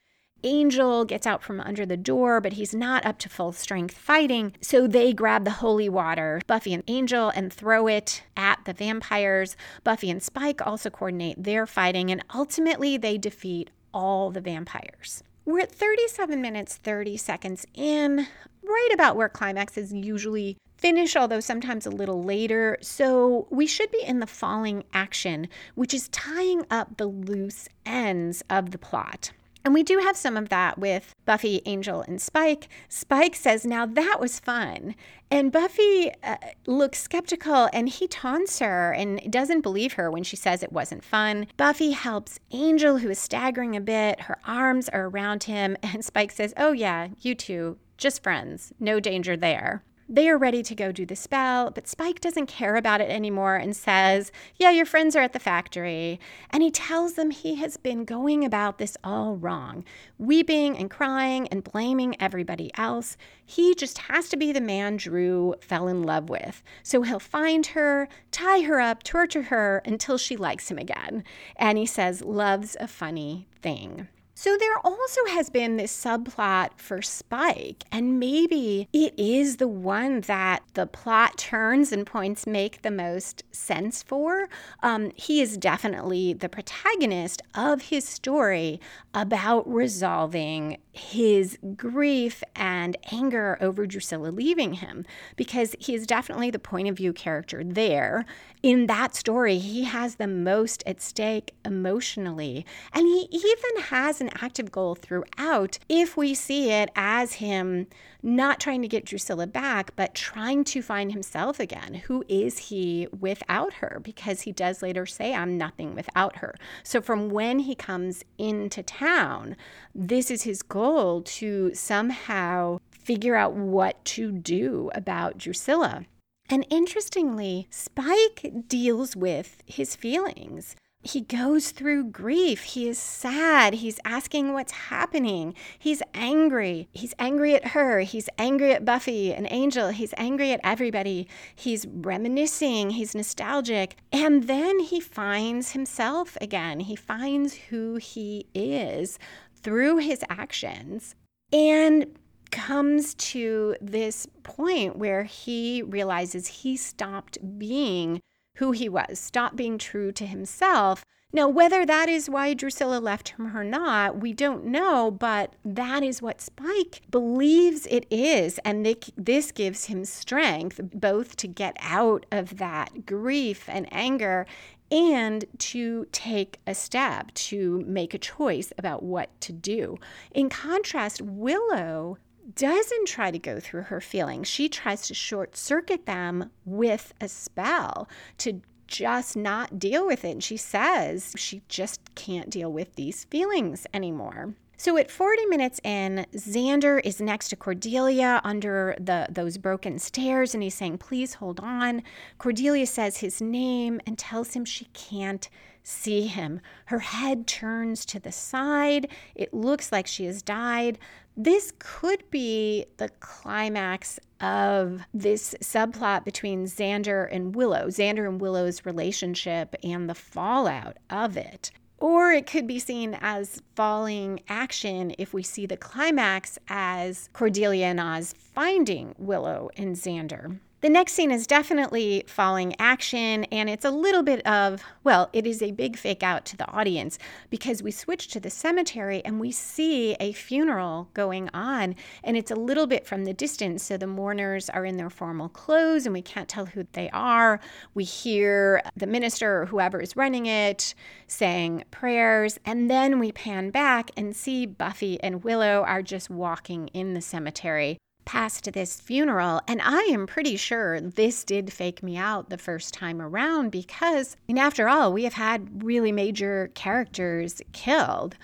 Angel gets out from under the door, but he's not up to full strength fighting. So they grab the holy water, Buffy and Angel, and throw it at the vampires. Buffy and Spike also coordinate their fighting, and ultimately they defeat all the vampires. We're at 37 minutes, 30 seconds in, right about where climax is usually finish, although sometimes a little later. So we should be in the falling action, which is tying up the loose ends of the plot. And we do have some of that with Buffy, Angel, and Spike. Spike says, Now that was fun. And Buffy uh, looks skeptical and he taunts her and doesn't believe her when she says it wasn't fun. Buffy helps Angel, who is staggering a bit. Her arms are around him. And Spike says, Oh, yeah, you two, just friends. No danger there. They are ready to go do the spell, but Spike doesn't care about it anymore and says, Yeah, your friends are at the factory. And he tells them he has been going about this all wrong, weeping and crying and blaming everybody else. He just has to be the man Dru fell in love with. So he'll find her, tie her up, torture her until she likes him again. And he says, Love's a funny thing. So there also has been this subplot for Spike, and maybe it is the one that the plot turns and points make the most sense for. Um, he is definitely the protagonist of his story about resolving his grief and anger over Drusilla leaving him, because he is definitely the point of view character there. In that story, he has the most at stake emotionally, and he even has an active goal throughout if we see it as him not trying to get Drusilla back, but trying to find himself again. Who is he without her? Because he does later say, I'm nothing without her. So from when he comes into town, this is his goal to somehow figure out what to do about Drusilla. And interestingly, Spike deals with his feelings he goes through grief. He is sad. He's asking what's happening. He's angry. He's angry at her. He's angry at Buffy and Angel. He's angry at everybody. He's reminiscing. He's nostalgic. And then he finds himself again. He finds who he is through his actions and comes to this point where he realizes he stopped being who he was, stop being true to himself. Now, whether that is why Drusilla left him or not, we don't know, but that is what Spike believes it is. And this gives him strength both to get out of that grief and anger and to take a step, to make a choice about what to do. In contrast, Willow doesn't try to go through her feelings. She tries to short circuit them with a spell to just not deal with it. And she says she just can't deal with these feelings anymore. So at 40 minutes in, Xander is next to Cordelia under the those broken stairs and he's saying, "Please hold on." Cordelia says his name and tells him she can't see him. Her head turns to the side. It looks like she has died. This could be the climax of this subplot between Xander and Willow, Xander and Willow's relationship and the fallout of it. Or it could be seen as falling action if we see the climax as Cordelia and Oz finding Willow and Xander. The next scene is definitely falling action, and it's a little bit of, well, it is a big fake out to the audience because we switch to the cemetery and we see a funeral going on, and it's a little bit from the distance. So the mourners are in their formal clothes and we can't tell who they are. We hear the minister or whoever is running it saying prayers, and then we pan back and see Buffy and Willow are just walking in the cemetery past this funeral. And I am pretty sure this did fake me out the first time around because, I mean, after all, we have had really major characters killed.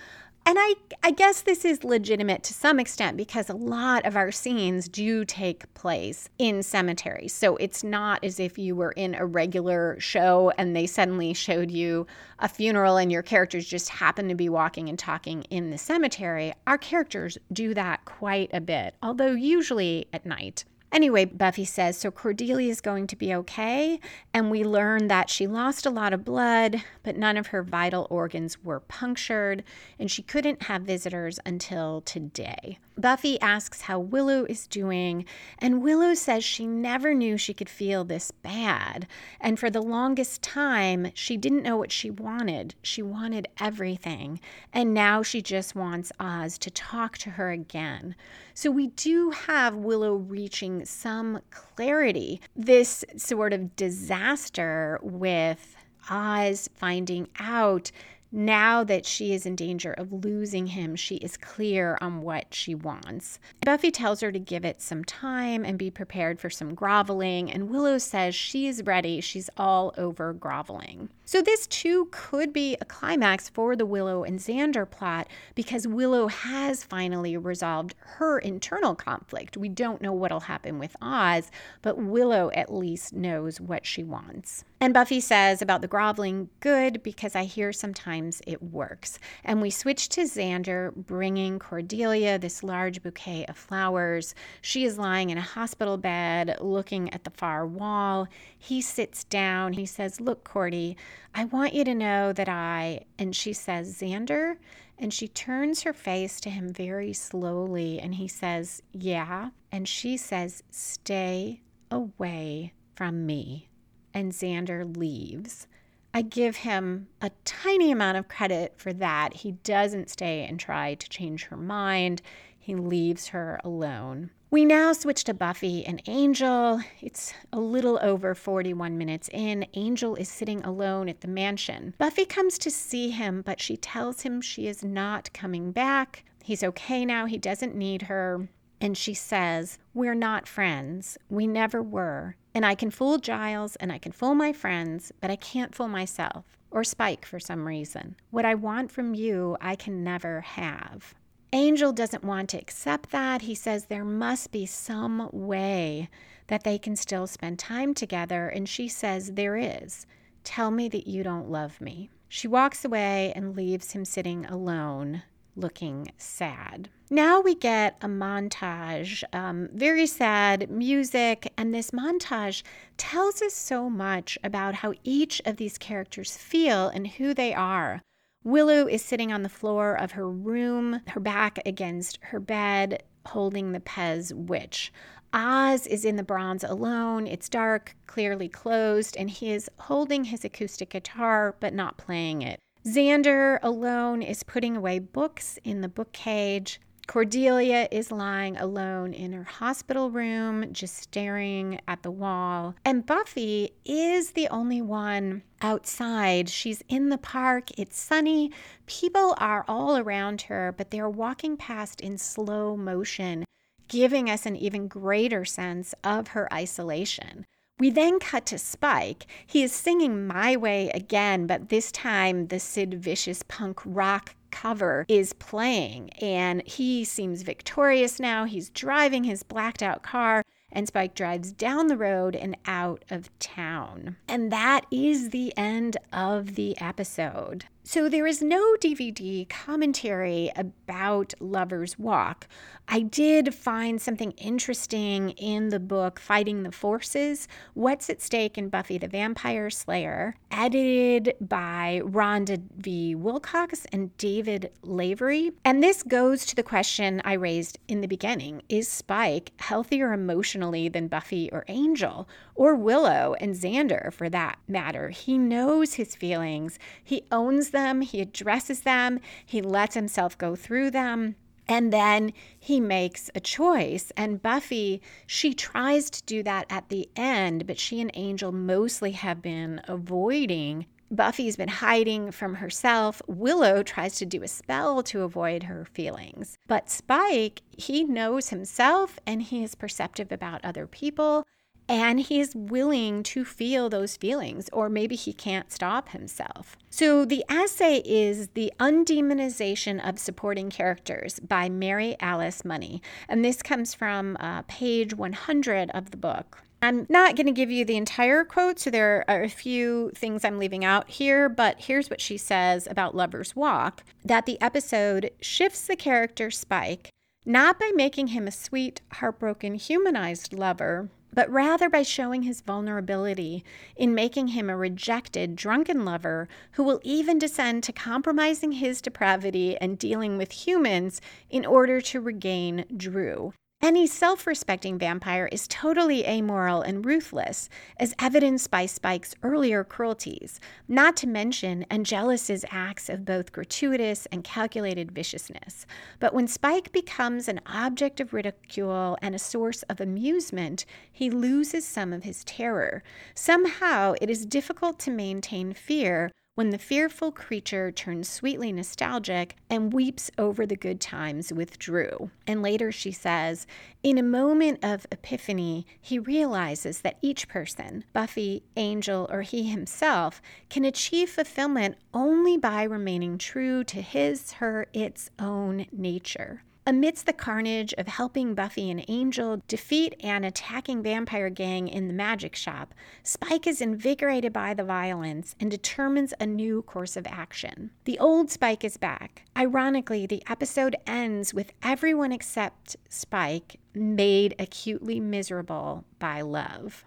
And I, I guess this is legitimate to some extent because a lot of our scenes do take place in cemeteries. So it's not as if you were in a regular show and they suddenly showed you a funeral and your characters just happen to be walking and talking in the cemetery. Our characters do that quite a bit, although usually at night. Anyway, Buffy says, so Cordelia is going to be okay. And we learn that she lost a lot of blood, but none of her vital organs were punctured, and she couldn't have visitors until today. Buffy asks how Willow is doing, and Willow says she never knew she could feel this bad. And for the longest time, she didn't know what she wanted. She wanted everything. And now she just wants Oz to talk to her again. So we do have Willow reaching some clarity. This sort of disaster with Oz finding out now that she is in danger of losing him, she is clear on what she wants. Buffy tells her to give it some time and be prepared for some groveling, and Willow says she is ready. She's all over groveling. So, this too could be a climax for the Willow and Xander plot because Willow has finally resolved her internal conflict. We don't know what'll happen with Oz, but Willow at least knows what she wants. And Buffy says about the groveling, good, because I hear sometimes it works. And we switch to Xander bringing Cordelia this large bouquet of flowers. She is lying in a hospital bed looking at the far wall. He sits down. He says, Look, Cordy, I want you to know that I, and she says, Xander. And she turns her face to him very slowly and he says, Yeah. And she says, Stay away from me. And Xander leaves. I give him a tiny amount of credit for that. He doesn't stay and try to change her mind, he leaves her alone. We now switch to Buffy and Angel. It's a little over 41 minutes in. Angel is sitting alone at the mansion. Buffy comes to see him, but she tells him she is not coming back. He's okay now, he doesn't need her. And she says, We're not friends. We never were. And I can fool Giles and I can fool my friends, but I can't fool myself or Spike for some reason. What I want from you, I can never have. Angel doesn't want to accept that. He says there must be some way that they can still spend time together. And she says, There is. Tell me that you don't love me. She walks away and leaves him sitting alone, looking sad. Now we get a montage, um, very sad music, and this montage tells us so much about how each of these characters feel and who they are. Willow is sitting on the floor of her room, her back against her bed, holding the Pez witch. Oz is in the bronze alone. It's dark, clearly closed, and he is holding his acoustic guitar but not playing it. Xander alone is putting away books in the book cage. Cordelia is lying alone in her hospital room, just staring at the wall. And Buffy is the only one outside. She's in the park. It's sunny. People are all around her, but they're walking past in slow motion, giving us an even greater sense of her isolation. We then cut to Spike. He is singing My Way again, but this time the Sid Vicious punk rock cover is playing and he seems victorious now. He's driving his blacked out car and Spike drives down the road and out of town. And that is the end of the episode. So there is no DVD commentary about Lover's Walk. I did find something interesting in the book Fighting the Forces What's at Stake in Buffy the Vampire Slayer, edited by Rhonda V. Wilcox and David Lavery. And this goes to the question I raised in the beginning Is Spike healthier emotionally than Buffy or Angel, or Willow and Xander for that matter? He knows his feelings, he owns them, he addresses them, he lets himself go through them. And then he makes a choice. And Buffy, she tries to do that at the end, but she and Angel mostly have been avoiding. Buffy's been hiding from herself. Willow tries to do a spell to avoid her feelings. But Spike, he knows himself and he is perceptive about other people and he's willing to feel those feelings, or maybe he can't stop himself. So, the essay is The Undemonization of Supporting Characters by Mary Alice Money, and this comes from uh, page 100 of the book. I'm not going to give you the entire quote, so there are a few things I'm leaving out here, but here's what she says about Lover's Walk that the episode shifts the character Spike not by making him a sweet, heartbroken, humanized lover, but rather by showing his vulnerability in making him a rejected, drunken lover who will even descend to compromising his depravity and dealing with humans in order to regain Dru. Any self respecting vampire is totally amoral and ruthless, as evidenced by Spike's earlier cruelties, not to mention Angelus's acts of both gratuitous and calculated viciousness. But when Spike becomes an object of ridicule and a source of amusement, he loses some of his terror. Somehow, it is difficult to maintain fear when the fearful creature turns sweetly nostalgic and weeps over the good times with Dru. And later she says, in a moment of epiphany, he realizes that each person, Buffy, Angel, or he himself, can achieve fulfillment only by remaining true to his, her, its own nature. Amidst the carnage of helping Buffy and Angel defeat an attacking vampire gang in the magic shop, Spike is invigorated by the violence and determines a new course of action. The old Spike is back. Ironically, the episode ends with everyone except Spike made acutely miserable by love.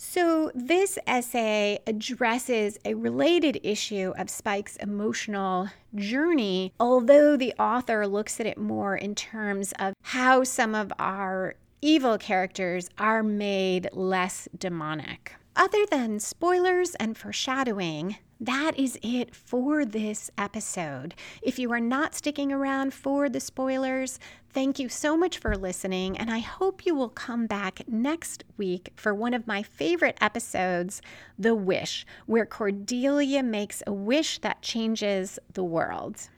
So, this essay addresses a related issue of Spike's emotional journey, although the author looks at it more in terms of how some of our evil characters are made less demonic. Other than spoilers and foreshadowing, that is it for this episode. If you are not sticking around for the spoilers, thank you so much for listening, and I hope you will come back next week for one of my favorite episodes, The Wish, where Cordelia makes a wish that changes the world.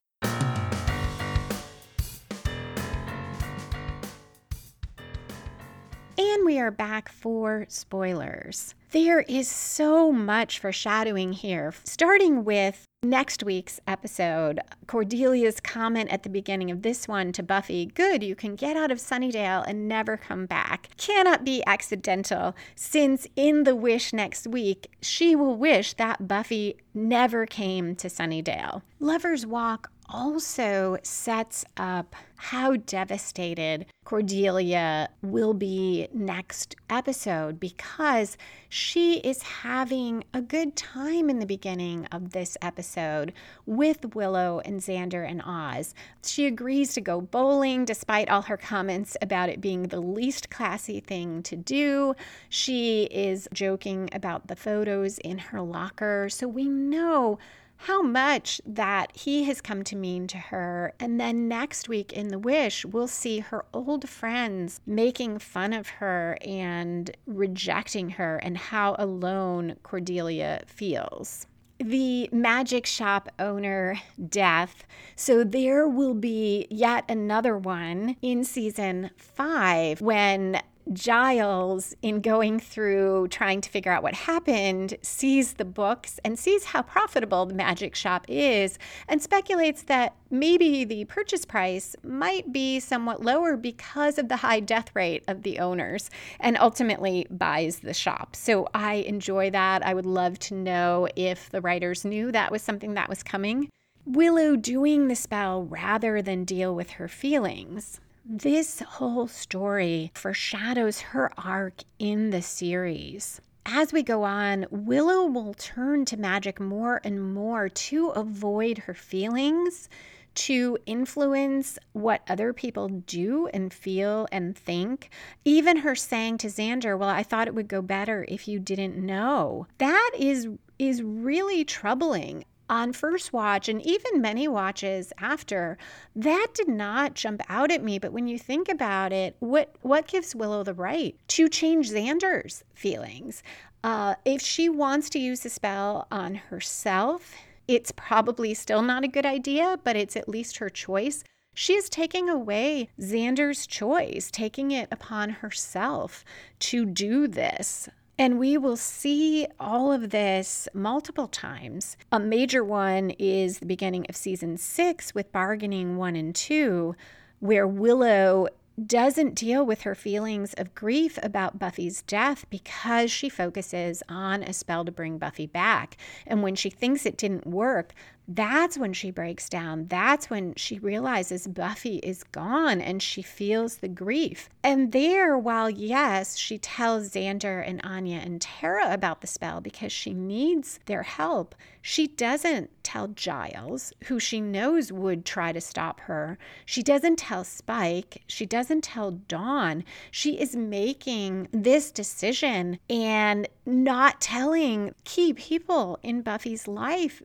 And we are back for spoilers. There is so much foreshadowing here, starting with next week's episode. Cordelia's comment at the beginning of this one to Buffy Good, you can get out of Sunnydale and never come back. Cannot be accidental, since in the wish next week, she will wish that Buffy never came to Sunnydale. Lover's Walk also sets up how devastated Cordelia will be next episode because she is having a good time in the beginning of this episode with Willow and Xander and Oz. She agrees to go bowling despite all her comments about it being the least classy thing to do. She is joking about the photos in her locker. So we know how much that he has come to mean to her. And then next week in The Wish, we'll see her old friends making fun of her and rejecting her, and how alone Cordelia feels the magic shop owner death. So there will be yet another one in season five when Giles, in going through trying to figure out what happened, sees the books and sees how profitable the magic shop is and speculates that maybe the purchase price might be somewhat lower because of the high death rate of the owners and ultimately buys the shop. So I enjoy that. I would love to know if the writers knew that was something that was coming. Willow doing the spell rather than deal with her feelings. This whole story foreshadows her arc in the series. As we go on, Willow will turn to magic more and more to avoid her feelings, to influence what other people do and feel and think. Even her saying to Xander, Well, I thought it would go better if you didn't know. That is is really troubling on first watch and even many watches after, that did not jump out at me. But when you think about it, what what gives Willow the right to change Xander's feelings? Uh, if she wants to use the spell on herself, it's probably still not a good idea, but it's at least her choice. She is taking away Xander's choice, taking it upon herself to do this. And we will see all of this multiple times. A major one is the beginning of season six with bargaining one and two, where Willow doesn't deal with her feelings of grief about Buffy's death because she focuses on a spell to bring Buffy back. And when she thinks it didn't work, that's when she breaks down. That's when she realizes Buffy is gone and she feels the grief. And there, while yes, she tells Xander and Anya and Tara about the spell because she needs their help, she doesn't tell Giles, who she knows would try to stop her. She doesn't tell Spike. She doesn't tell Dawn. She is making this decision and not telling key people in Buffy's life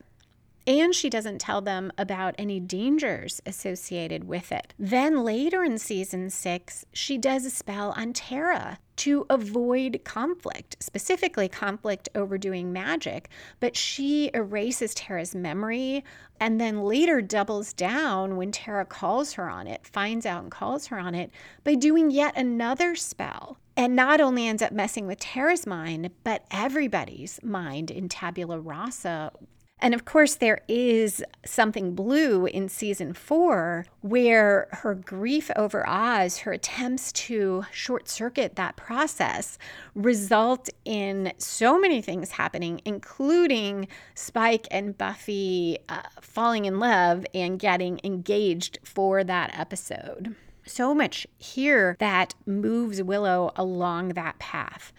and she doesn't tell them about any dangers associated with it. Then later in season six, she does a spell on Tara to avoid conflict, specifically conflict over doing magic. But she erases Tara's memory and then later doubles down when Tara calls her on it, finds out and calls her on it by doing yet another spell. And not only ends up messing with Tara's mind, but everybody's mind in Tabula Rasa and of course, there is something blue in season four where her grief over Oz, her attempts to short circuit that process, result in so many things happening, including Spike and Buffy uh, falling in love and getting engaged for that episode. So much here that moves Willow along that path.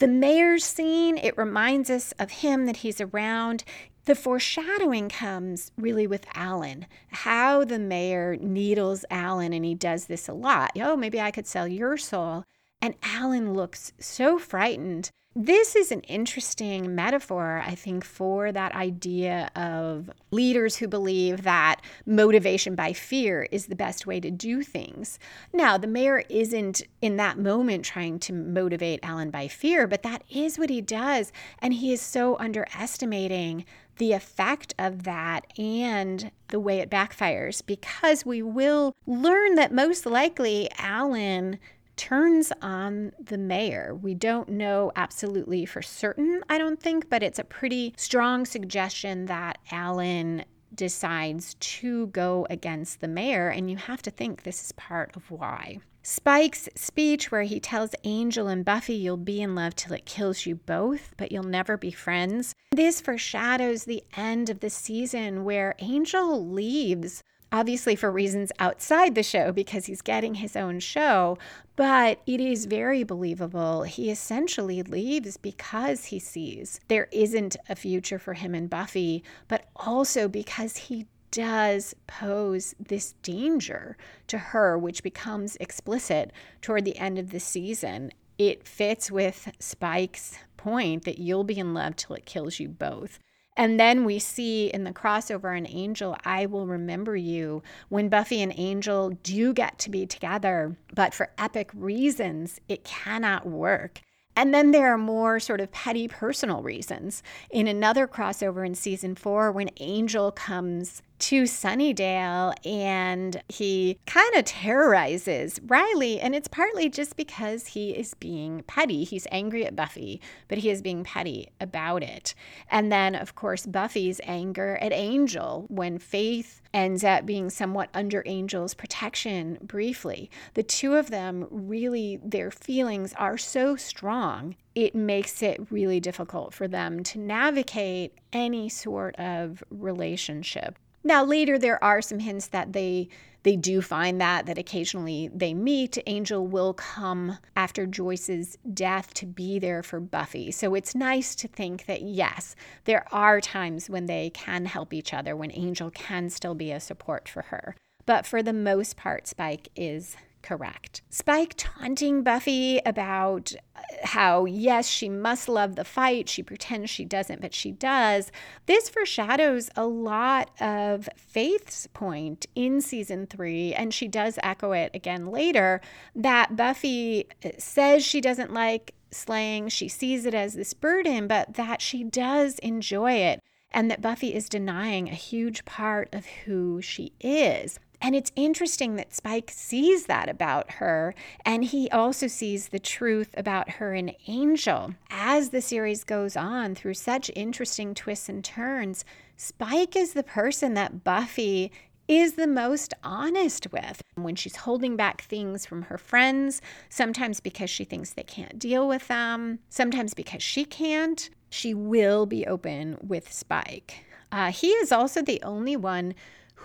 The mayor's scene, it reminds us of him that he's around. The foreshadowing comes really with Alan, how the mayor needles Alan, and he does this a lot. Oh, maybe I could sell your soul. And Alan looks so frightened. This is an interesting metaphor, I think, for that idea of leaders who believe that motivation by fear is the best way to do things. Now, the mayor isn't in that moment trying to motivate Alan by fear, but that is what he does. And he is so underestimating the effect of that and the way it backfires because we will learn that most likely Alan turns on the mayor. We don't know absolutely for certain, I don't think, but it's a pretty strong suggestion that Alan decides to go against the mayor, and you have to think this is part of why. Spike's speech, where he tells Angel and Buffy, You'll be in love till it kills you both, but you'll never be friends. This foreshadows the end of the season where Angel leaves, obviously for reasons outside the show because he's getting his own show, but it is very believable. He essentially leaves because he sees there isn't a future for him and Buffy, but also because he does pose this danger to her, which becomes explicit toward the end of the season. It fits with Spike's point that you'll be in love till it kills you both. And then we see in the crossover an Angel, I will remember you when Buffy and Angel do get to be together, but for epic reasons, it cannot work. And then there are more sort of petty personal reasons. In another crossover in season four, when Angel comes to Sunnydale and he kind of terrorizes Riley. And it's partly just because he is being petty. He's angry at Buffy, but he is being petty about it. And then, of course, Buffy's anger at Angel when Faith ends up being somewhat under Angel's protection briefly. The two of them really, their feelings are so strong, it makes it really difficult for them to navigate any sort of relationship. Now later there are some hints that they they do find that that occasionally they meet. Angel will come after Joyce's death to be there for Buffy. So it's nice to think that yes, there are times when they can help each other, when Angel can still be a support for her. But for the most part, Spike is correct. Spike taunting Buffy about uh, how, yes, she must love the fight. She pretends she doesn't, but she does. This foreshadows a lot of Faith's point in season three, and she does echo it again later that Buffy uh, says she doesn't like slaying, she sees it as this burden, but that she does enjoy it. And that Buffy is denying a huge part of who she is. And it's interesting that Spike sees that about her, and he also sees the truth about her and Angel. As the series goes on through such interesting twists and turns, Spike is the person that Buffy is the most honest with. When she's holding back things from her friends, sometimes because she thinks they can't deal with them, sometimes because she can't, she will be open with Spike. Uh, he is also the only one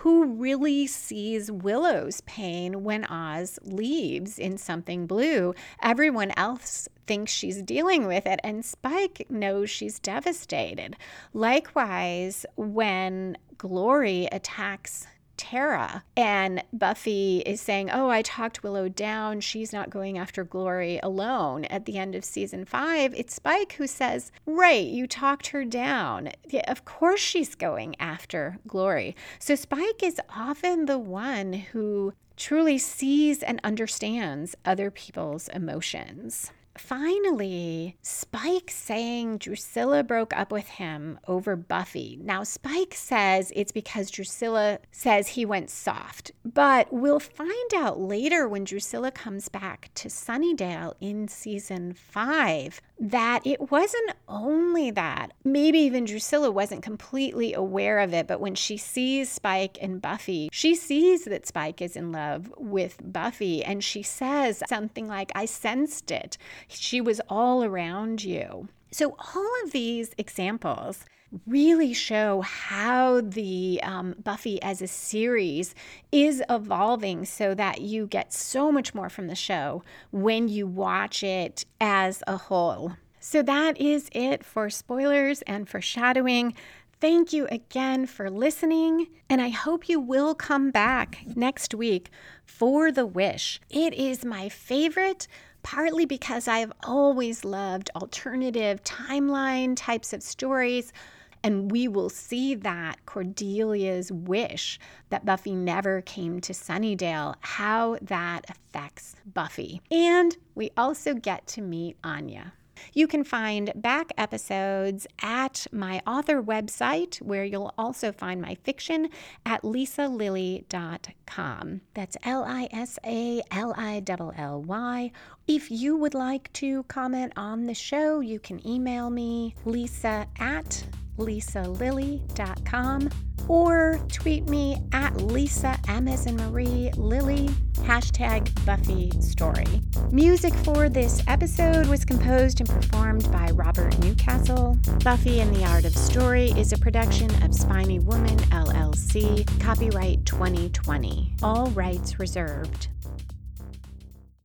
who really sees Willow's pain when Oz leaves in something blue. Everyone else thinks she's dealing with it, and Spike knows she's devastated. Likewise, when Glory attacks Tara. And Buffy is saying, Oh, I talked Willow down. She's not going after Glory alone. At the end of season five, it's Spike who says, Right, you talked her down. Yeah, of course she's going after Glory. So Spike is often the one who truly sees and understands other people's emotions finally, Spike saying Drusilla broke up with him over Buffy. Now, Spike says it's because Drusilla says he went soft, but we'll find out later when Drusilla comes back to Sunnydale in season five that it wasn't only that. Maybe even Drusilla wasn't completely aware of it, but when she sees Spike and Buffy, she sees that Spike is in love with Buffy and she says something like, I sensed it. She was all around you. So, all of these examples really show how the um, Buffy as a series is evolving so that you get so much more from the show when you watch it as a whole. So that is it for spoilers and foreshadowing. Thank you again for listening, and I hope you will come back next week for The Wish. It is my favorite partly because I've always loved alternative timeline types of stories. And we will see that Cordelia's wish that Buffy never came to Sunnydale, how that affects Buffy. And we also get to meet Anya. You can find back episodes at my author website, where you'll also find my fiction at lisalilly.com. That's L I S A L I L L Y. If you would like to comment on the show, you can email me, lisa at lisalilly.com or tweet me at Lisa M Marie Lilly, hashtag Buffy Story. Music for this episode was composed and performed by Robert Newcastle. Buffy and the Art of Story is a production of Spiny Woman LLC, copyright 2020. All rights reserved.